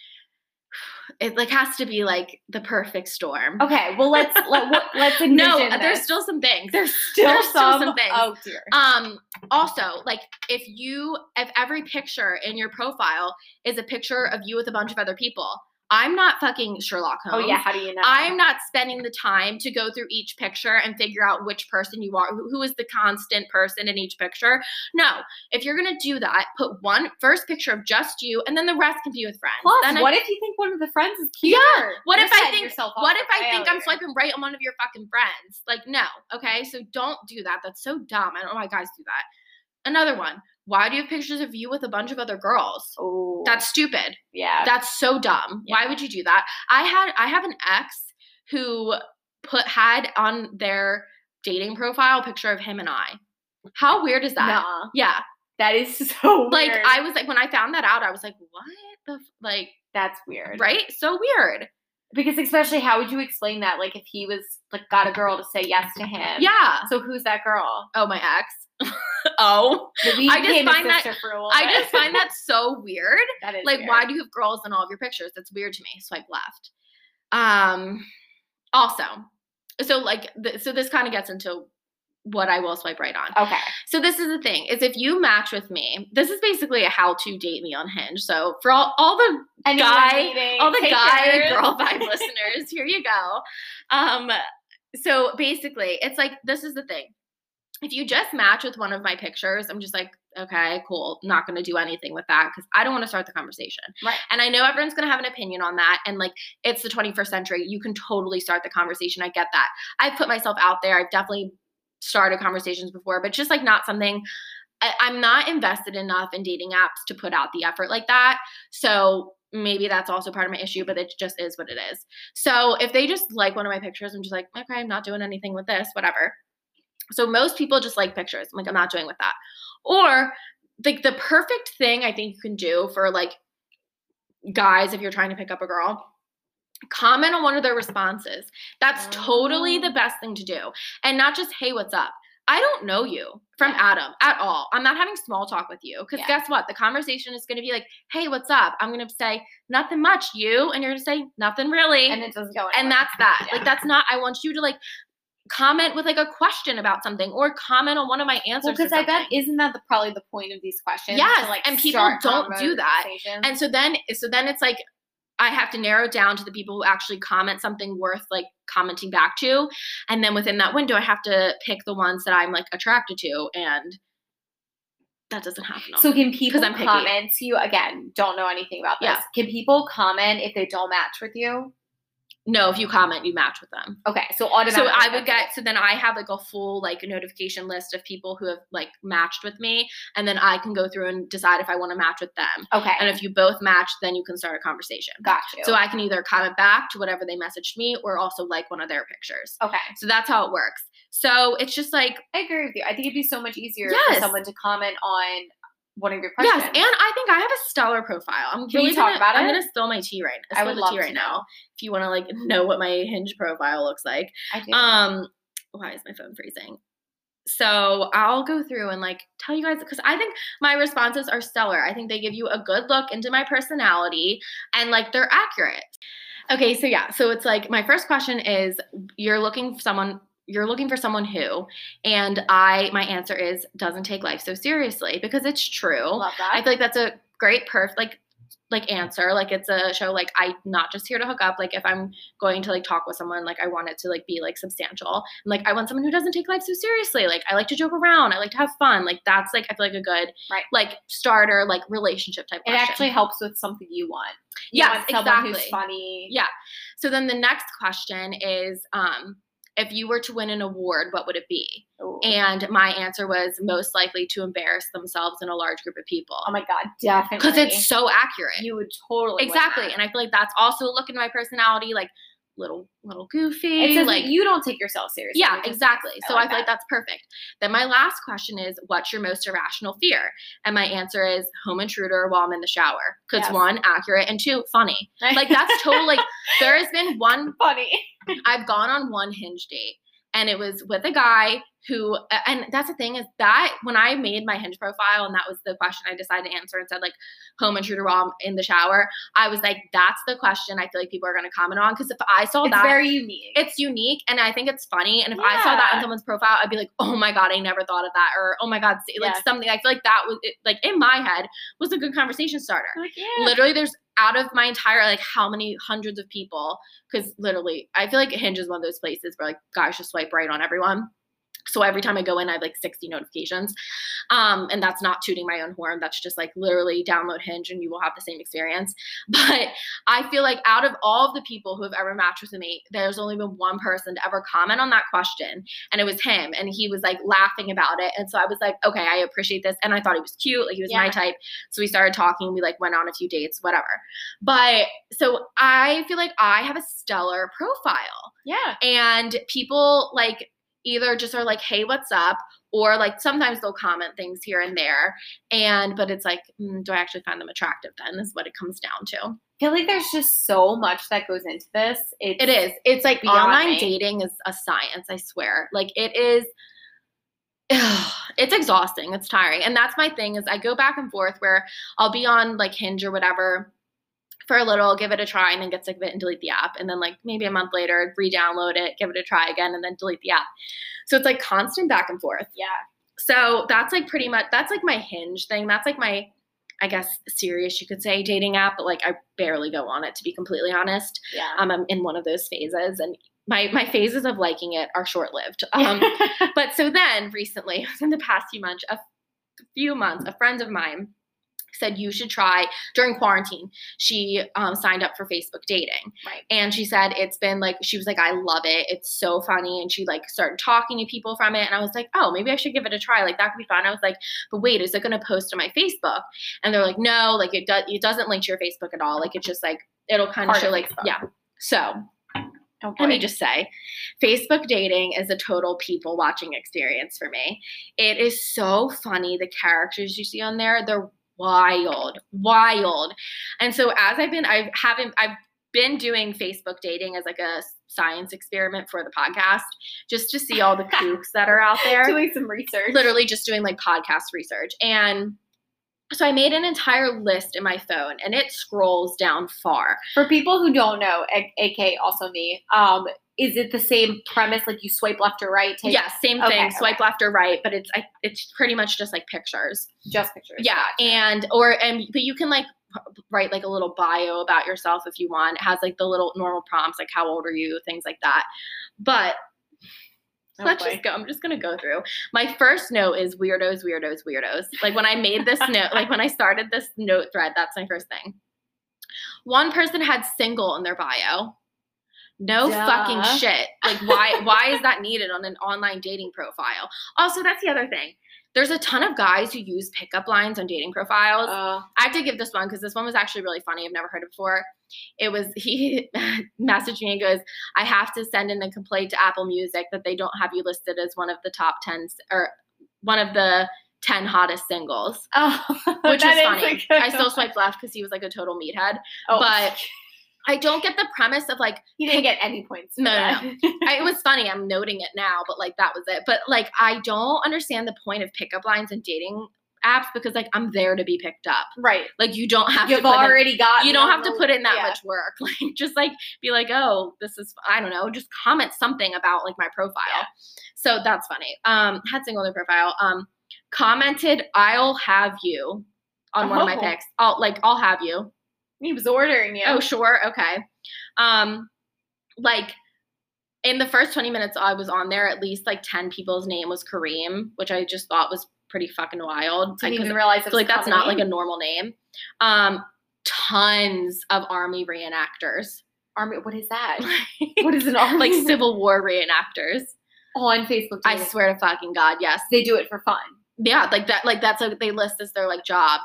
It like has to be like the perfect storm. Okay, well let's let, what, let's envision no, this. there's still some things. there's still there's still some, some things. Oh dear. um also like if you if every picture in your profile is a picture of you with a bunch of other people, I'm not fucking Sherlock Holmes. oh yeah, how do you know? I'm not spending the time to go through each picture and figure out which person you are, who is the constant person in each picture. No, if you're gonna do that, put one first picture of just you, and then the rest can be with friends. Plus, Then I- what if you think one of the friends is cute? Yeah, what if I think- What if I think I'm swiping right on one of your fucking friends? Like, no. Okay. So don't do that. That's so dumb. I don't know why guys do that. Another one. Why do you have pictures of you with a bunch of other girls? Oh, That's stupid. yeah. That's so dumb. Why would you do that? I had I have an ex who put had on their dating profile a picture of him and I. How weird is that? Nah, Yeah. that is so Like weird. I was like when I found that out, I was like, what the f-? like That's weird, right? So weird. Because especially, how would you explain that? Like, if he was like got a girl to say yes to him. Yeah. So who's that girl? Oh, my ex. oh. I just find that- sister for a I just find that so weird. that is Like, weird. why do you have girls in all of your pictures? That's weird to me. Swipe left. Um, also, so like, th- so this kind of gets into what I will swipe right on. Okay. So this is the thing: is if you match with me, this is basically a how-to date me on Hinge. So for all all the Anyone Guy- dating, all the guy and girl vibe listeners, here you go. Um, so basically, it's like this is the thing. If you just match with one of my pictures, I'm just like, okay, cool. Not going to do anything with that because I don't want to start the conversation. Right. And I know everyone's going to have an opinion on that. And like, it's the 21st century. You can totally start the conversation. I get that. I've put myself out there. I've definitely started conversations before, but just like not something. I, I'm not invested enough in dating apps to put out the effort like that. So maybe that's also part of my issue, but it just is what it is. So if they just like one of my pictures, I'm just like, okay, I'm not doing anything with this, whatever. So most people just like pictures. I'm like, I'm not doing with that. Or like the perfect thing I think you can do for like guys if you're trying to pick up a girl, comment on one of their responses. That's totally the Oh. best thing to do. And not just, hey, what's up? I don't know you from Yeah. Adam at all. I'm not having small talk with you because Yeah. guess what? The conversation is going to be like, "Hey, what's up?" I'm going to say nothing much. You and you're going to say nothing really, and it doesn't go and that's that. Yeah. Like that's not. I want you to like comment with like a question about something or comment on one of my answers. Well, because I bet isn't that the, probably the point of these questions? Yes, to, like, and people don't do that. And so then so then it's like I have to narrow it down to the people who actually comment something worth like commenting back to. And then within that window I have to pick the ones that I'm like attracted to and that doesn't happen. So can people I'm picky. comment to you again? Don't know anything about this. Yeah. Can people comment if they don't match with you? No, if you comment, you match with them. Okay, so So. I would get so then I have like a full like notification list of people who have like matched with me and then I can go through and decide if I want to match with them. okay. And if you both match, then you can start a conversation. got you. So I can either comment back to whatever they messaged me or also like one of their pictures. okay, So that's how it works. So it's just like, I agree with you. I think it'd be so much easier Yes. for someone to comment on one of your questions. yes, and I think I have a stellar profile. I'm Can really talk gonna, about I'm it? gonna spill my tea right. Now. I Spill would the love tea to right now. If you want to like know what my Hinge profile looks like. I do. Um, why is my phone freezing? So I'll go through and like tell you guys because I think my responses are stellar. I think they give you a good look into my personality and like they're accurate. Okay, so yeah, so it's like my first question is you're looking for someone you're looking for someone who and I my answer is doesn't take life so seriously because it's true. love that. I feel like that's a great perf like like answer. Like it's a show like I'm not just here to hook up. Like if I'm going to like talk with someone, like I want it to like be like substantial. And like I want someone who doesn't take life so seriously. Like I like to joke around. I like to have fun. Like that's like I feel like a good Right. like starter like relationship type. it question. actually helps with something you want. You Yes, want someone who's exactly. funny. Yeah. So then the next question is um if you were to win an award, what would it be? Ooh. And my answer was most likely to embarrass themselves in a large group of people. oh my god, definitely. Because it's so accurate. you would totally exactly and i feel like that's also a look in my personality like little little goofy It says like you don't take yourself seriously. yeah exactly nice. so i, feel like that's perfect then my last question is what's your most irrational fear and my answer is home intruder while i'm in the shower because Yes. one accurate and two funny like that's totally, like there has been one funny. I've gone on one hinge date and it was with a guy who and that's the thing is that when I made my hinge profile and that was the question I decided to answer and said like home intruder while I'm in the shower, I was like, that's the question I feel like people are gonna comment on. Cause if I saw It's that very unique. it's unique and I think it's funny. And if I saw that on someone's profile, I'd be like, oh my God, I never thought of that. Or oh my God, see, like Yeah. something I feel like that was it, like in my head was a good conversation starter like, yeah. literally there's out of my entire like how many hundreds of people because literally i feel like hinge is one of those places where like guys just swipe right on everyone so every time i go in i have like 60 notifications. Um and that's not tooting my own horn. That's just like literally download hinge and you will have the same experience. But i feel like out of all of the people who have ever matched with me there's only been one person to ever comment on that question and it was him. And he was like laughing about it. And so i was like okay i appreciate this. And i thought he was cute like he was my type. So we started talking. We like went on a few dates whatever. But so i feel like i have a stellar profile. Yeah. and people like either just are like hey what's up? or like sometimes they'll comment things here and there and but it's like mm, do i actually find them attractive then? is what it comes down to. I feel like there's just so much that goes into this. It's, it is. It's like online me. dating is a science i swear. Like it is it's exhausting. It's tiring. And that's my thing is i go back and forth where i'll be on like hinge or whatever for a little give it a try and then get sick of it and delete the app and then like maybe a month later re-download it give it a try again and then delete the app so it's like constant back and forth Yeah. so that's like pretty much that's like my hinge thing that's like my i guess serious you could say dating app but like i barely go on it to be completely honest Yeah. um, I'm in one of those phases, and my my phases of liking it are short lived. Um, but so then recently, in the past few months, a few months, a friend of mine said you should try during quarantine. She um, signed up for Facebook dating, Right. and she said it's been like she was like I love it. It's so funny, and she like started talking to people from it, and I was like, oh, maybe I should give it a try. Like that could be fun. I was like, but wait, is it going to post on my Facebook? And they're like, no, like it does. It doesn't link to your Facebook at all. Like it's just like it'll kind of show like Facebook. yeah. So Oh, let me just say, Facebook dating is a total people watching experience for me. It is so funny. The characters you see on there, they're wild, wild. And so as I've been, I haven't, I've been doing Facebook dating as like a science experiment for the podcast, just to see all the kooks that are out there. Doing some research. Literally just doing like podcast research. And so I made an entire list in my phone and it scrolls down far. For people who don't know, a- AK also me, um, is it the same premise? Like you swipe left or right? Take yeah, same thing. okay. Swipe left or right, but it's I, it's pretty much just like pictures. just pictures. Yeah, and or and but you can like write like a little bio about yourself if you want. It has like the little normal prompts like how old are you, things like that. But Oh, let's boy. just go. I'm just gonna go through. My first note is weirdos, weirdos, weirdos. Like when I made this note, like when I started this note thread, that's my first thing. One person had single in their bio. No Duh. fucking shit. Like why why is that needed on an online dating profile? Also, that's the other thing. There's a ton of guys who use pickup lines on dating profiles. Uh, I have to give this one because this one was actually really funny. I've never heard it before. It was he messaged me and goes, "I have to send in a complaint to Apple Music that they don't have you listed as one of the top ten or one of the ten hottest singles." oh, Which is funny. I still swiped left because he was like a total meathead. Oh, but- I don't get the premise of like you didn't get any points. No, no, I, it was funny. I'm noting it now, but like that was it. But like I don't understand the point of pickup lines and dating apps because like I'm there to be picked up. right. Like you don't have You've to put in- already got. you don't have to put in that yeah. much work. Like just like be like, oh, this is I don't know, just comment something about like my profile. Yeah. So that's funny. Um, had single their profile. Um, commented, I'll have you on one of my Oh. pics. I'll like I'll have you. He was ordering you. Oh, sure, okay. Um, like in the first 20 minutes I was on there, at least like 10 people's name was Kareem, which I just thought was pretty fucking wild. I didn't even realize I feel was like that's not like a normal name. Um, tons of army reenactors. army. What is that? What is an army? like Civil War reenactors. on Facebook. I swear to fucking God, yes. they do it for fun. Yeah, like that, like that's what they list as their like job.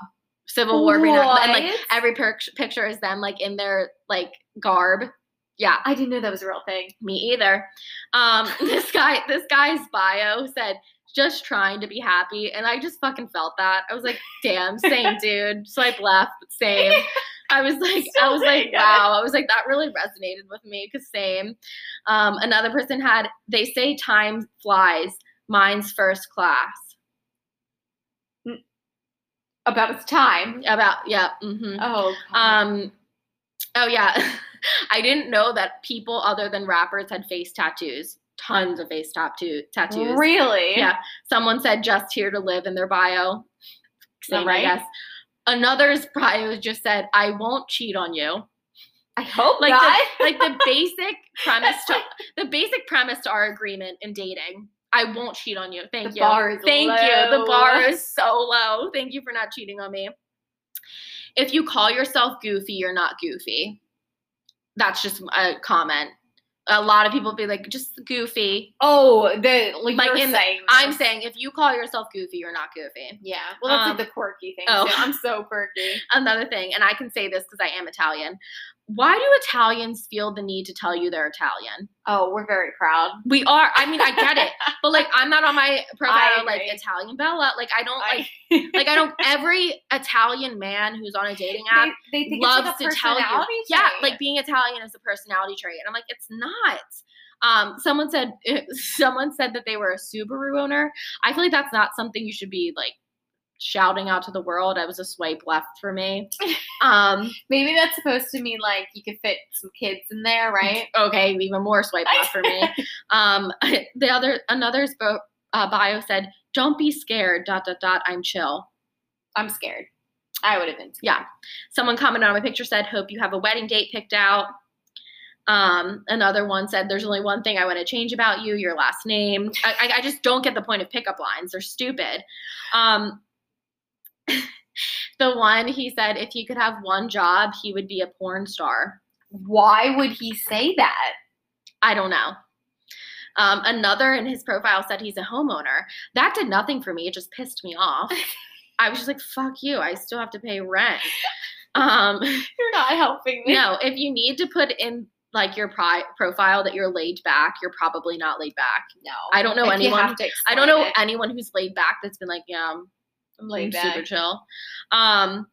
Civil War reenactors. And like every pic- picture is them like in their like garb. Yeah, I didn't know that was a real thing. me either. Um, this guy, this guy's bio said just trying to be happy, and I just fucking felt that. I was like, damn, same dude. Swipe left, same. I was like, I was like, wow. I was like, that really resonated with me because same. Um, another person had, they say time flies. Mine's first class. About its time. About yeah. hmm Oh. God. Um. Oh yeah. I didn't know that people other than rappers had face tattoos. Tons of face tattoo tattoos. really? Yeah. Someone said just here to live in their bio. Same, right? I guess. Another's bio just said, I won't cheat on you. I hope Like not. the, like the basic premise to the basic premise to our agreement in dating. I won't cheat on you. Thank The you. bar is Thank you. The bar is so low. Thank you for not cheating on me. If you call yourself goofy, you're not goofy. That's just a comment. A lot of people be like, just goofy. oh, the like, Like you're in saying. I'm saying if you call yourself goofy, you're not goofy. Yeah. Well, that's Um, like the quirky thing. oh. too. I'm so quirky. Another thing, and I can say this because I am Italian. Why do Italians feel the need to tell you they're Italian? Oh, we're very proud. We are. I mean, I get it, but like, I'm not on my profile like. Italian Bella. Like, I don't like. I- Like, I don't. Every Italian man who's on a dating app they, they think loves like to tell you. personality Yeah, like being Italian is a personality trait, and I'm like, it's not. Um, someone said someone said that they were a Subaru owner. I feel like that's not something you should be like shouting out to the world. I was a swipe left for me. Um, maybe that's supposed to mean like you could fit some kids in there, right? okay, even more swipe left for me. Um, the other another's bo- uh, bio said, "Don't be scared." Dot dot dot. I'm chill. I'm scared. I would have been. Scared. Yeah. Someone commented on my picture said, "Hope you have a wedding date picked out." Um, another one said, "There's only one thing I want to change about you: your last name." I, I, I just don't get the point of pickup lines; they're stupid. Um, the one he said, if he could have one job, he would be a porn star. Why would he say that? I don't know. Um, another in his profile said he's a homeowner. That did nothing for me. It just pissed me off. I was just like, "Fuck you! I still have to pay rent." Um, You're not helping me. no, if you need to put in like your pri- profile that you're laid back, you're probably not laid back. No. I don't know you anyone. I don't know it. anyone who's laid back that's been like, yeah, I'm, I'm I'm laid super chill. Um.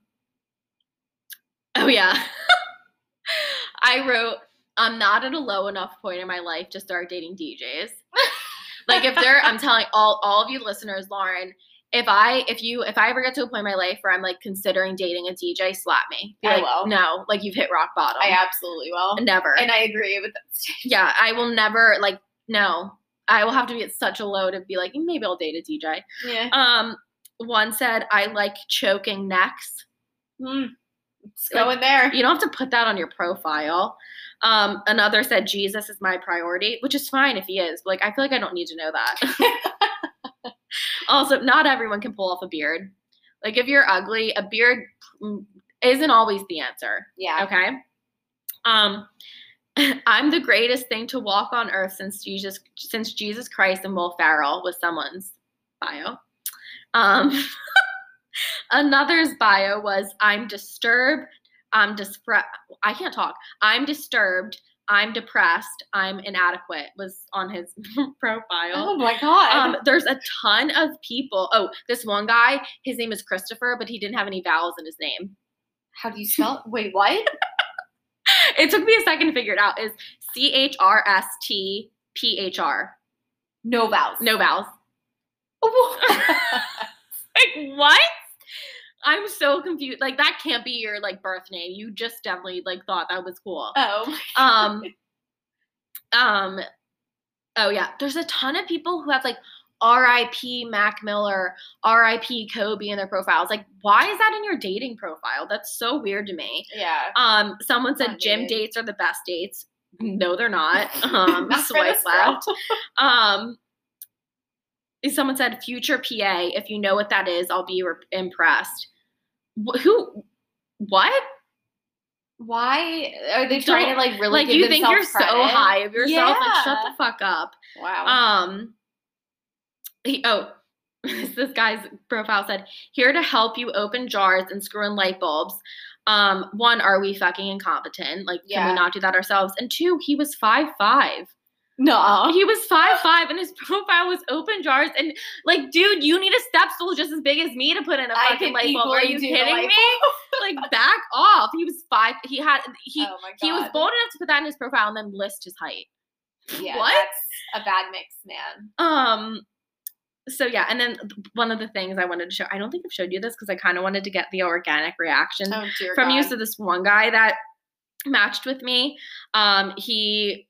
Oh yeah. I wrote, I'm not at a low enough point in my life to start dating DJs. like if they're I'm telling all all of you listeners, Lauren, if I if you if I ever get to a point in my life where I'm like considering dating a DJ, slap me. Be I will. No, like you've hit rock bottom. I absolutely will. never. And I agree with that. yeah, I will never like no. I will have to be at such a low to be like, maybe I'll date a DJ. Yeah. Um, one said, I like choking necks. Mm. It's Like, going there. You don't have to put that on your profile. Um, another said, Jesus is my priority, which is fine if he is. Like, I feel like I don't need to know that. also, not everyone can pull off a beard. Like, if you're ugly, a beard mm, isn't always the answer. Yeah. Okay. Um, I'm the greatest thing to walk on earth since Jesus, since Jesus Christ and Will Ferrell was someone's bio. Um, another's bio was I'm disturbed. I'm dispre- I can't talk. I'm disturbed. I'm depressed. I'm inadequate. Was on his profile. Oh my god. Um, there's a ton of people. Oh, this one guy, his name is Christopher, but he didn't have any vowels in his name. How do you spell? Wait, what? It took me a second to figure it out. Is C H R S T P H R. No vowels. No vowels. Like what? I'm so confused. Like that can't be your like birth name. You just definitely like thought that was cool. oh. Um um oh yeah, there's a ton of people who have like R.I.P. Mac Miller, R.I.P. Kobe in their profiles. Like, why is that in your dating profile? That's so weird to me. Yeah. Um, someone said gym dates are the best dates. No, they're not. Um, Not swipe left. Um, someone said future PA. If you know what that is, I'll be re- impressed. Wh- who? What? Why are they trying to Don't- like really like you think you're themselves so high of yourself? Like shut the fuck up. Wow. Um. He, oh, this guy's profile said, "Here to help you open jars and screw in light bulbs." Um, one, are we fucking incompetent? Like, can we not do that ourselves? And two, he was five five. No. He was five five, and his profile was open jars. And like, dude, you need a step stool just as big as me to put in a I fucking light bulb. Are you kidding me? like, back off. He was five. He had he oh god. he was bold enough to put that in his profile and then list his height. Yeah, What? A bad mix, man. Um. So yeah, and then one of the things I wanted to show, I don't think I've showed you this because I kind of wanted to get the organic reaction Oh from you. So this one guy that matched with me, um, he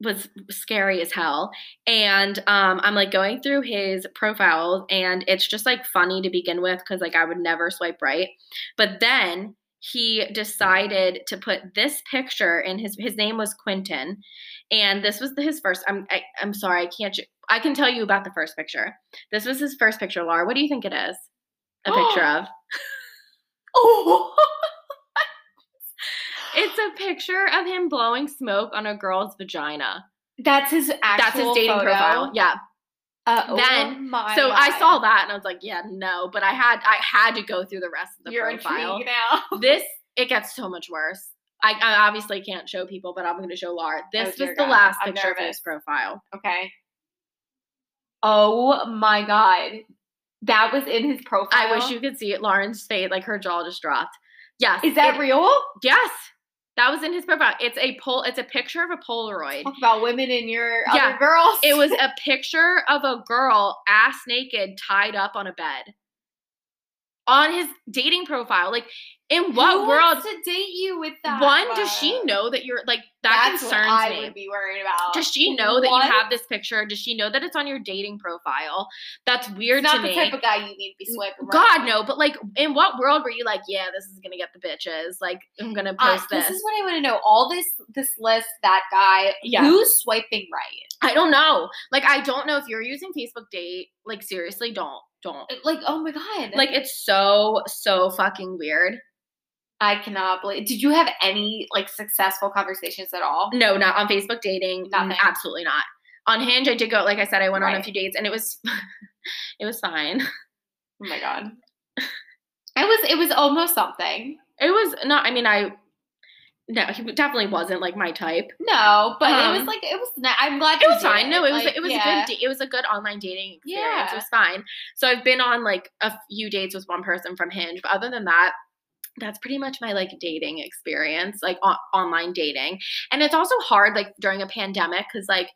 was scary as hell, and um, I'm like going through his profile, and it's just like funny to begin with because like I would never swipe right, but then he decided to put this picture in his his name was Quentin and this was his first I'm I, I'm sorry I can't I can tell you about the first picture. This was his first picture, Laura. What do you think it is? A picture of? Oh. It's a picture of him blowing smoke on a girl's vagina. That's his actual That's his dating photo. profile. Yeah. Uh, oh Then- my so I saw that and I was like, yeah, no. But I had I had to go through the rest of the You're profile. now. this it gets so much worse. I, I obviously can't show people, but I'm going to show Laura. This dear was the God. last I'm picture of his profile. Okay. Oh my god. That was in his profile. I wish you could see it. Lauren's face, like her jaw just dropped. Yes. Is that it- real? Yes. That was in his profile. It's a pol it's a picture of a Polaroid. Talk about women in your Yeah, other girls. It was a picture of a girl ass naked tied up on a bed. On his dating profile. Like in what Who world wants to date you with that? one does she know that you're like that That's concerns what I me. would be worried about. Does she know that What? you have this picture? Does she know that it's on your dating profile? That's weird It's not to the me. type of guy you need to be swiping. God right. no, but like in what world were you like, yeah, this is gonna get the bitches. Like I'm gonna Uh, post this this. is what I want to know. All this, this list, that guy. Yeah. Who's swiping right? I don't know. Like I don't know if you're using Facebook date. Like seriously, don't. Don't. Like, oh my god. Like it's so, so fucking weird. I cannot believe. Did you have any like successful conversations at all? No, not on Facebook dating. Nothing. Mm, Absolutely not. On Hinge, I did go, like I said, I went on a few dates and it was it was fine. Oh my god. It was. It was almost something. It was not I mean I no, he definitely wasn't like my type. No, but it was Um, like it was. I'm glad It was fine. No, it was Like, it was yeah. a good it was a good online dating experience. Yeah. It was fine. So I've been on like a few dates with one person from Hinge, but other than that, that's pretty much my like dating experience, like on- online dating. And it's also hard like during a pandemic because like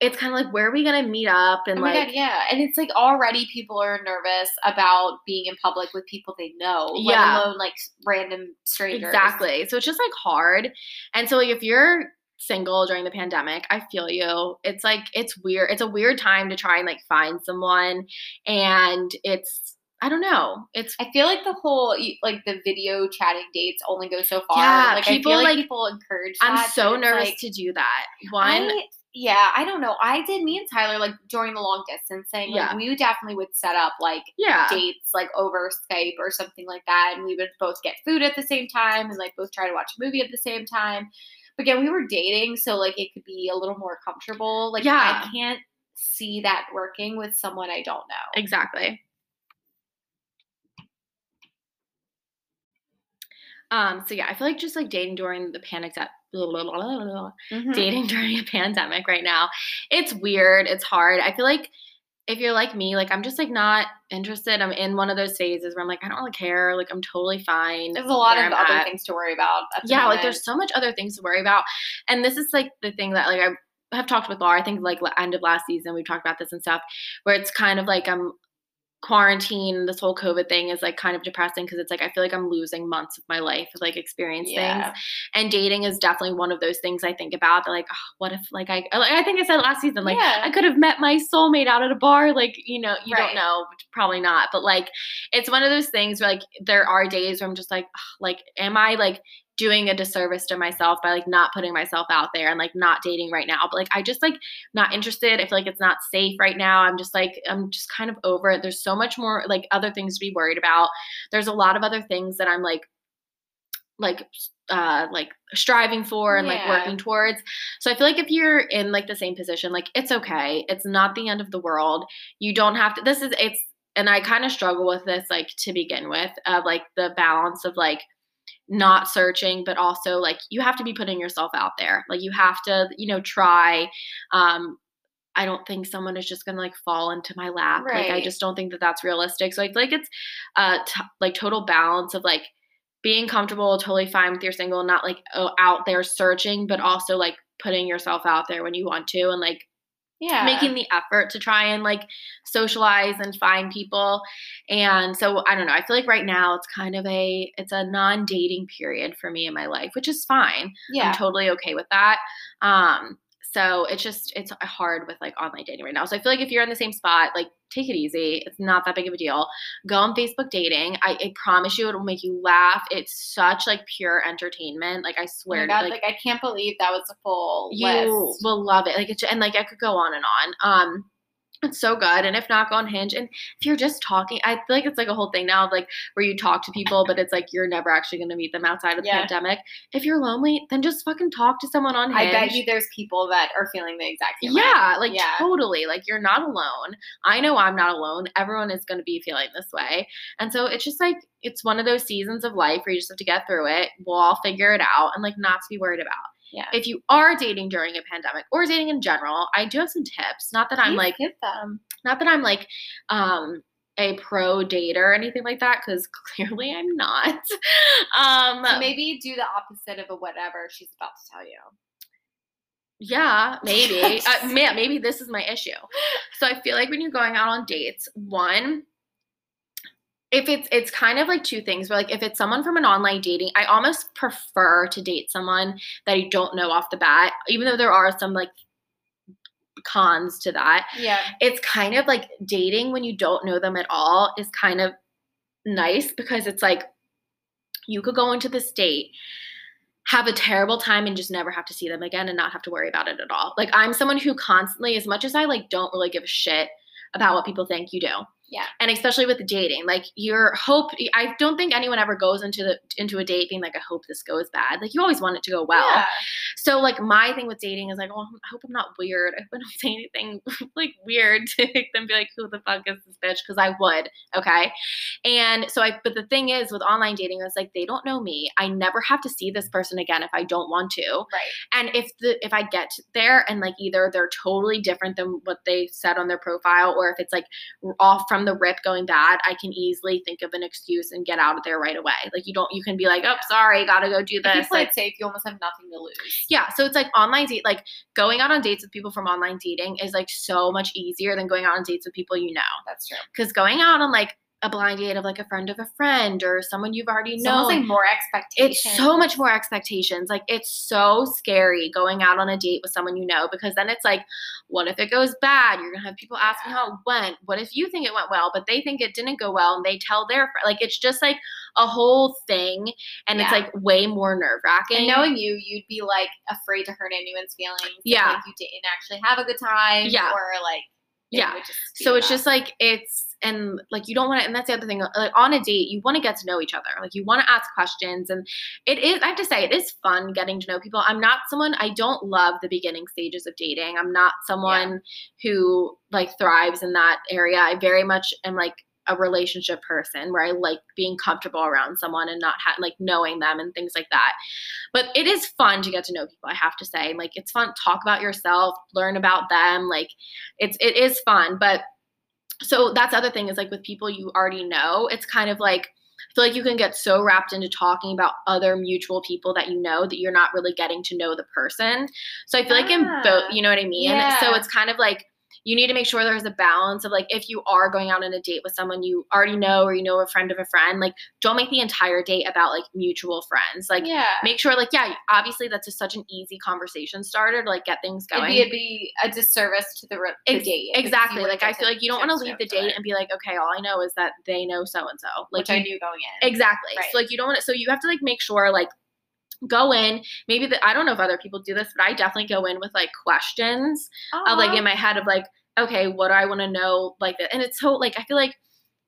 it's kind of like where are we gonna meet up and Oh like god, yeah. And it's like already people are nervous about being in public with people they know, Yeah. let alone like random strangers. Exactly. So it's just like hard. And so like if you're single during the pandemic, I feel you. It's like it's weird. It's a weird time to try and like find someone and it's I don't know. It's I feel like the whole like the video chatting dates only go so far. Yeah, like people, I feel like, like- people encourage. I'm so nervous like, to do that. One I, yeah, I don't know. I did me and Tyler like during the long distance thing. Like, Yeah. we definitely would set up like yeah. dates like over Skype or something like that, and we would both get food at the same time and like both try to watch a movie at the same time. But again, we were dating, so like it could be a little more comfortable. Like Yeah. I can't see that working with someone I don't know. Exactly. Um, so yeah, I feel like just like dating during the panic that Mhm. dating during a pandemic right now. It's weird. It's hard. I feel like if you're like me, like I'm just like not interested. I'm in one of those phases where I'm like, I don't really care. Like I'm totally fine. There's a lot of I'm other at. things to worry about. at the Yeah, like there's so much other things to worry about. And this is like the thing that like I have talked with Laura, I think like end of last season, we talked about this and stuff, where it's kind of like I'm quarantine, this whole COVID thing is like kind of depressing because it's like I feel like I'm losing months of my life like experience Yeah. things. And dating is definitely one of those things I think about. That like, oh, what if like I I think I said last season, like Yeah. I could have met my soulmate out at a bar. Like, you know, you Right. don't know, probably not. But like it's one of those things where like there are days where I'm just like, ugh, like, am I like doing a disservice to myself by like not putting myself out there and like not dating right now? But like I just like not interested. I feel like it's not safe right now. I'm just like, I'm just kind of over it. There's so much more like other things to be worried about. There's a lot of other things that I'm like like uh like striving for and like working towards. So I feel like if you're in like the same position, like it's okay. It's not the end of the world. You don't have to this is it's and I kind of struggle with this like to begin with of like the balance of like not searching but also like you have to be putting yourself out there. Like you have to, you know, try um I don't think someone is just gonna like fall into my lap. Like I just don't think that that's realistic. So I feel like it's uh t- like total balance of like being comfortable, totally fine with your single, not like oh, out there searching, but also like putting yourself out there when you want to and like yeah. making the effort to try and like socialize and find people. And so I don't know. I feel like right now it's kind of a it's a non-dating period for me in my life, which is fine. yeah. I'm totally okay with that. Um, so it's just it's hard with like online dating right now. So I feel like if you're in the same spot, like take it easy. It's not that big of a deal. Go on Facebook dating. I, I promise you, it will make you laugh. It's such like pure entertainment. Like I Oh swear, God, like, like, I can't believe that was a full you list. will love it. Like it's and like I could go on and on. Um, it's so good. And if not, go on Hinge. And if you're just talking, I feel like it's like a whole thing now of like where you talk to people, but it's like you're never actually going to meet them outside of the Yeah. pandemic. If you're lonely, then just fucking talk to someone on Hinge. I bet you there's people that are feeling the exact same way. Yeah, like Yeah. totally. Like you're not alone. I know I'm not alone. Everyone is going to be feeling this way. And so it's just like it's one of those seasons of life where you just have to get through it. We'll all figure it out and like not to be worried about. Yeah. If you are dating during a pandemic or dating in general, I do have some tips. Not that I'm Please like give them. not that I'm like um a pro dater or anything like that cuz clearly I'm not. um So maybe do the opposite of a whatever she's about to tell you. Yeah, maybe. uh, man, maybe this is my issue. So I feel like when you're going out on dates, one, if it's it's kind of like two things. Where like if it's someone from an online dating, I almost prefer to date someone that i don't know off the bat, even though there are some like cons to that. Yeah. It's kind of like dating when you don't know them at all is kind of nice because it's like you could go into the date have a terrible time and just never have to see them again and not have to worry about it at all. Like I'm someone who constantly as much as I like don't really give a shit about what people think you do. Yeah. And especially with dating, like your hope I don't think anyone ever goes into the into a date being like I hope this goes bad. Like you always want it to go well. Yeah. So like my thing with dating is like, oh, I hope I'm not weird. I hope I don't say anything like weird to make them be like, who the fuck is this bitch? Because I would, okay. And so I, but the thing is with online dating, it's like they don't know me. I never have to see this person again if I don't want to. Right. And if the if I get there and like either they're totally different than what they said on their profile, or if it's like off from from the rip going bad, I can easily think of an excuse and get out of there right away. Like you don't, you can be like, oh, sorry, gotta go do If you this. play Like, safe, you almost have nothing to lose. yeah, so it's like online date, like going out on dates with people from online dating is like so much easier than going out on dates with people you know. That's true. Because going out on like a blind date of like a friend of a friend or someone you've already It's known, almost like more expectations. it's so much more expectations. Like it's so scary going out on a date with someone you know because then it's like, what if it goes bad? You're gonna have people asking how it went. What if you think it went well, but they think it didn't go well and they tell their friend? Like it's just like a whole thing, and it's like way more nerve wracking. And knowing you, you'd be like afraid to hurt anyone's feelings. if, Yeah. like you didn't actually have a good time. Yeah. Or like, Yeah. so it's just like it's and like you don't want to and that's the other thing like on a date you want to get to know each other like you want to ask questions and it is i have to say it is fun getting to know people. I'm not someone i don't love the beginning stages of dating. I'm not someone who like thrives in that area. I very much am like a relationship person where i like being comfortable around someone and not ha- like knowing them and things like that. But it is fun to get to know people i have to say. Like it's fun talk about yourself learn about them like it's it is fun but so that's the other thing is like with people you already know it's kind of like i feel like you can get so wrapped into talking about other mutual people that you know that you're not really getting to know the person. So i feel like in both Ah, you know what i mean? So it's kind of like you need to make sure there's a balance of like if you are going out on a date with someone you already know or you know a friend of a friend like don't make the entire date about like mutual friends like yeah. make sure like yeah obviously that's just such an easy conversation starter to like get things It'd going be, it'd be a disservice to the, re- the Ex- date. Exactly. Like I feel like you don't want to leave the date and be like, okay, all I know is that they know so and so. Like which I knew going in. exactly. Right. So like you don't want to. So you have to like make sure like go in. Maybe the, I don't know if other people do this, but I definitely go in with like questions of like in my head of like, okay, what do I want to know? Like that, and it's so like I feel like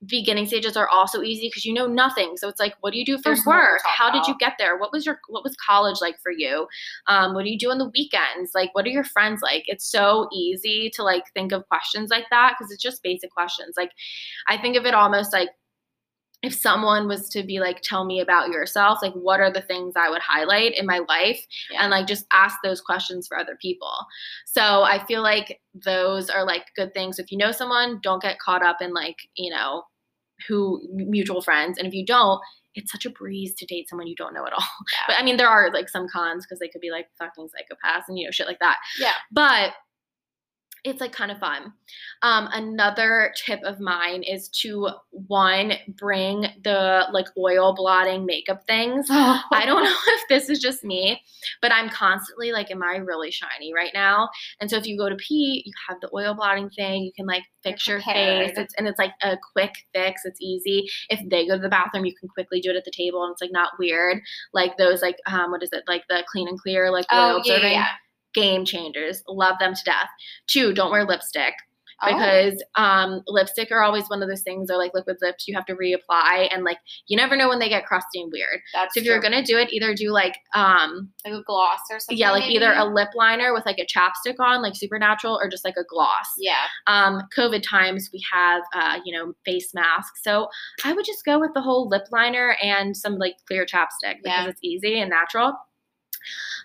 beginning stages are also easy because you know nothing. So it's like, what do you do for There's work? How did you get there? What was your what was college like for you? Um, what do you do on the weekends? Like, what are your friends like? It's so easy to like think of questions like that because it's just basic questions. Like, I think of it almost like if someone was to be like, tell me about yourself, like, what are the things I would highlight in my life? Yeah. And like, just ask those questions for other people. So I feel like those are like good things. If you know someone, don't get caught up in like, you know, who mutual friends. And if you don't, it's such a breeze to date someone you don't know at all. Yeah. But I mean, there are like some cons because they could be like fucking psychopaths and you know shit like that. Yeah. But it's like kind of fun. Um, another tip of mine is to one bring the like oil blotting makeup things. I don't know if this is just me, but I'm constantly like, am I really shiny right now? And so if you go to pee, you have the oil blotting thing. You can like fix your face. It's, and it's like a quick fix. It's easy. If they go to the bathroom, you can quickly do it at the table, and it's like not weird. Like those like um what is it like the clean and clear like oil Oh, yeah, observing yeah. Game changers. Love them to death. Two, don't wear lipstick Oh. because um, lipstick are always one of those things, or like liquid lips, you have to reapply, and like you never know when they get crusty and weird. That's So if you're gonna do it, either do like um like a gloss or something. yeah, like maybe? either a lip liner with like a chapstick on, like supernatural, or just like a gloss. yeah. Um, COVID times we have uh, you know, face masks. So I would just go with the whole lip liner and some like clear chapstick because Yeah. it's easy and natural.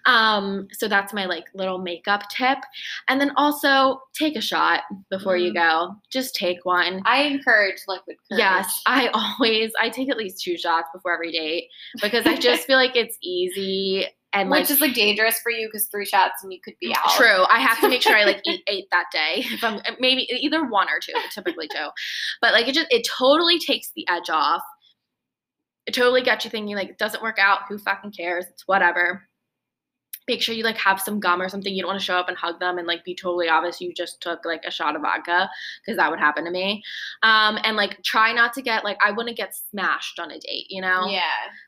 Um, so that's my like little makeup tip. And then also take a shot before you Mhm. go. Just take one. I encourage liquid courage. Yes, I always I take at least two shots before every date because I just feel like it's easy and like Which is like dangerous for you because three shots and you could be out. True. I have to make sure I like eat eight that day. If I'm maybe either one or two, typically two. But like it just it totally takes the edge off. It totally gets you thinking like it doesn't work out. Who fucking cares? It's whatever. Make sure you like have some gum or something. You don't want to show up and hug them and like be totally obvious you just took like a shot of vodka because that would happen to me. Um, and like try not to get like I wouldn't get smashed on a date. You know? Yeah.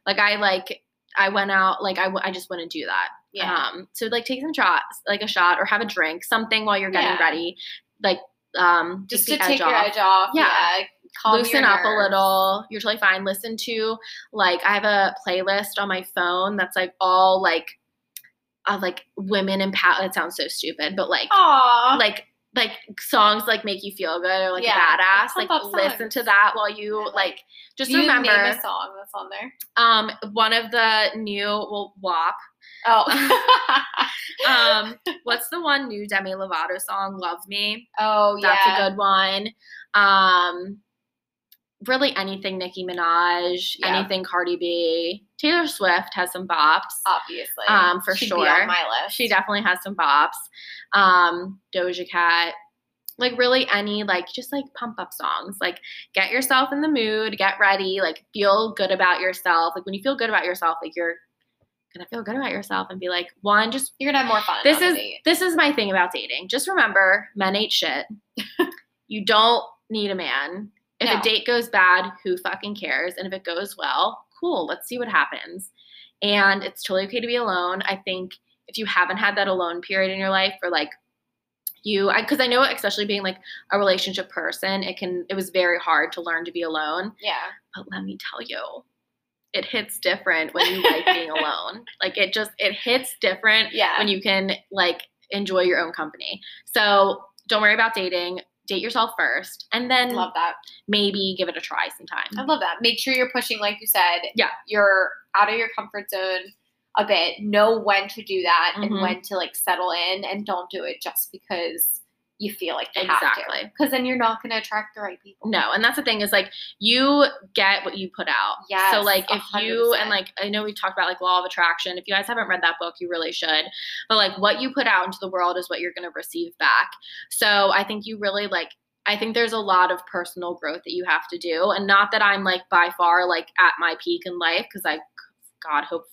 Like I like I went out like I, w- I just wouldn't do that. Yeah. Um, so like take some shots, like a shot or have a drink, something while you're getting Yeah. ready, like um, Just to take your edge off. Yeah. Yeah. Calm Loosen up a little. You're totally fine. Listen to like I have a playlist on my phone that's like all like, uh, like women empower. It sounds so stupid, but like Aw. like like songs like make you feel good or like Yeah, badass. Like listen to that while you like just you remember a song that's on there? um one of the new well WAP Oh. um, what's the one new Demi Lovato song? Love Me. oh yeah. That's a good one. Um, really anything Nicki Minaj, Yeah. anything Cardi B. Taylor Swift has some bops. Obviously. Um, for She'd sure. on my list. She definitely has some bops. Um, Doja Cat, like really any like just like pump up songs. Like get yourself in the mood, get ready, like feel good about yourself. Like when you feel good about yourself, like you're gonna feel good about yourself and be like, one, just You're gonna have more fun. this is this is my thing about dating. Just remember, men ain't shit. you don't need a man. If No. a date goes bad, who fucking cares? And if it goes well, cool. Let's see what happens. And it's totally okay to be alone. I think if you haven't had that alone period in your life, or like you, because I, know, especially being like a relationship person, it can. It was very hard to learn to be alone. yeah. But let me tell you, it hits different when you like being alone. Like it just it hits different Yeah. when you can like enjoy your own company. So don't worry about dating. Date yourself first, and then love that. maybe give it a try sometime. I love that. Make sure you're pushing, like you said. Yeah. You're out of your comfort zone a bit. Know when to do that and Mhm. when to like settle in, and don't do it just because you feel like you Exactly. Because then you're not going to attract the right people. No, and that's the thing is like you get what you put out. yeah So like if hundred you and like I know we've talked about like law of attraction. If you guys haven't read that book, you really should. But like what you put out into the world is what you're going to receive back. So I think you really like I think there's a lot of personal growth that you have to do and not that I'm like by far like at my peak in life because I god hope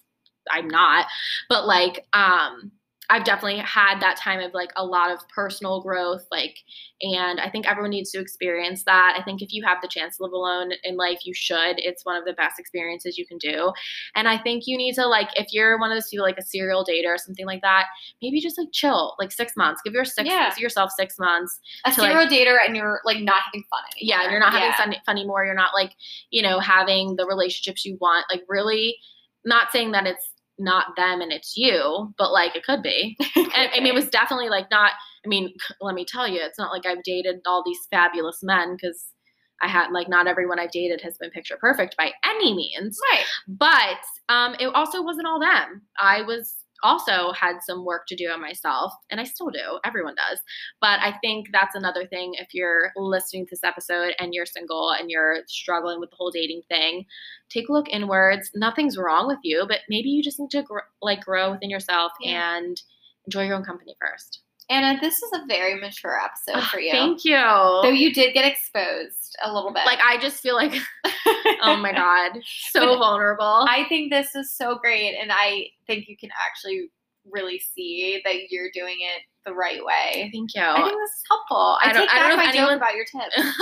I'm not. But like um I've definitely had that time of like a lot of personal growth like and I think everyone needs to experience that. I think if you have the chance to live alone in life, you should. It's one of the best experiences you can do. And I think you need to like if you're one of those people like a serial dater or something like that, maybe just like chill, like six months. Give your six Yeah. yourself six months. a to, like- serial dater and you're like not having fun anymore. Yeah, you're not having Yeah. fun, fun anymore. You're not like, you know, having the relationships you want. Like really not saying that it's not them and it's you, but like it could be. And I mean, it was definitely like not. I mean, let me tell you, it's not like I've dated all these fabulous men because I had like not everyone I've dated has been picture perfect by any means. right. But um, it also wasn't all them. I was also had some work to do on myself, and I still do. Everyone does. But I think that's another thing. If you're listening to this episode and you're single and you're struggling with the whole dating thing, take a look inwards. Nothing's wrong with you, but maybe you just need to gr- like grow within yourself Yeah. and enjoy your own company first. Anna, this is a very mature episode for you. Thank you. Though you did get exposed a little bit. like I just feel like, oh my god, so But vulnerable. I think this is so great, and I think you can actually really see that you're doing it the right way. Thank you. I think this is helpful. I, I don't- take I don't back know if my anyone- joke about your tips.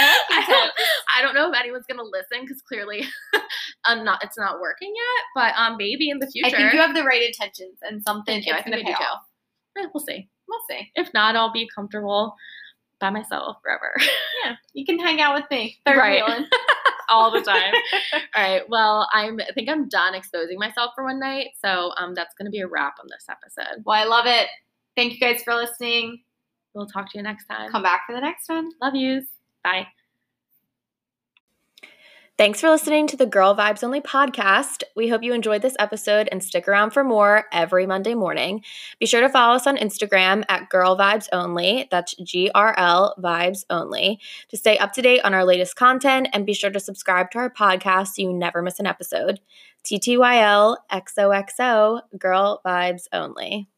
I, like your don't, I don't know if anyone's gonna listen because clearly, I'm not. It's not working yet. But um, maybe in the future. I think you have the right intentions and something Thank you. I think I do pay too. off. We'll see. We'll see. If not, I'll be comfortable by myself forever, Yeah, you can hang out with me. Third Right. wheeling. all the time. all right. Well, I'm. I think I'm done exposing myself for one night. So um, that's gonna be a wrap on this episode. Well, I love it. Thank you guys for listening. We'll talk to you next time. Come back for the next one. Love yous. Bye. Thanks for listening to the Girl Vibes Only podcast. We hope you enjoyed this episode and stick around for more every Monday morning. Be sure to follow us on Instagram at Girl Vibes Only. That's G R L Vibes Only to stay up to date on our latest content and be sure to subscribe to our podcast so you never miss an episode. TTYL XOXO Girl Vibes Only.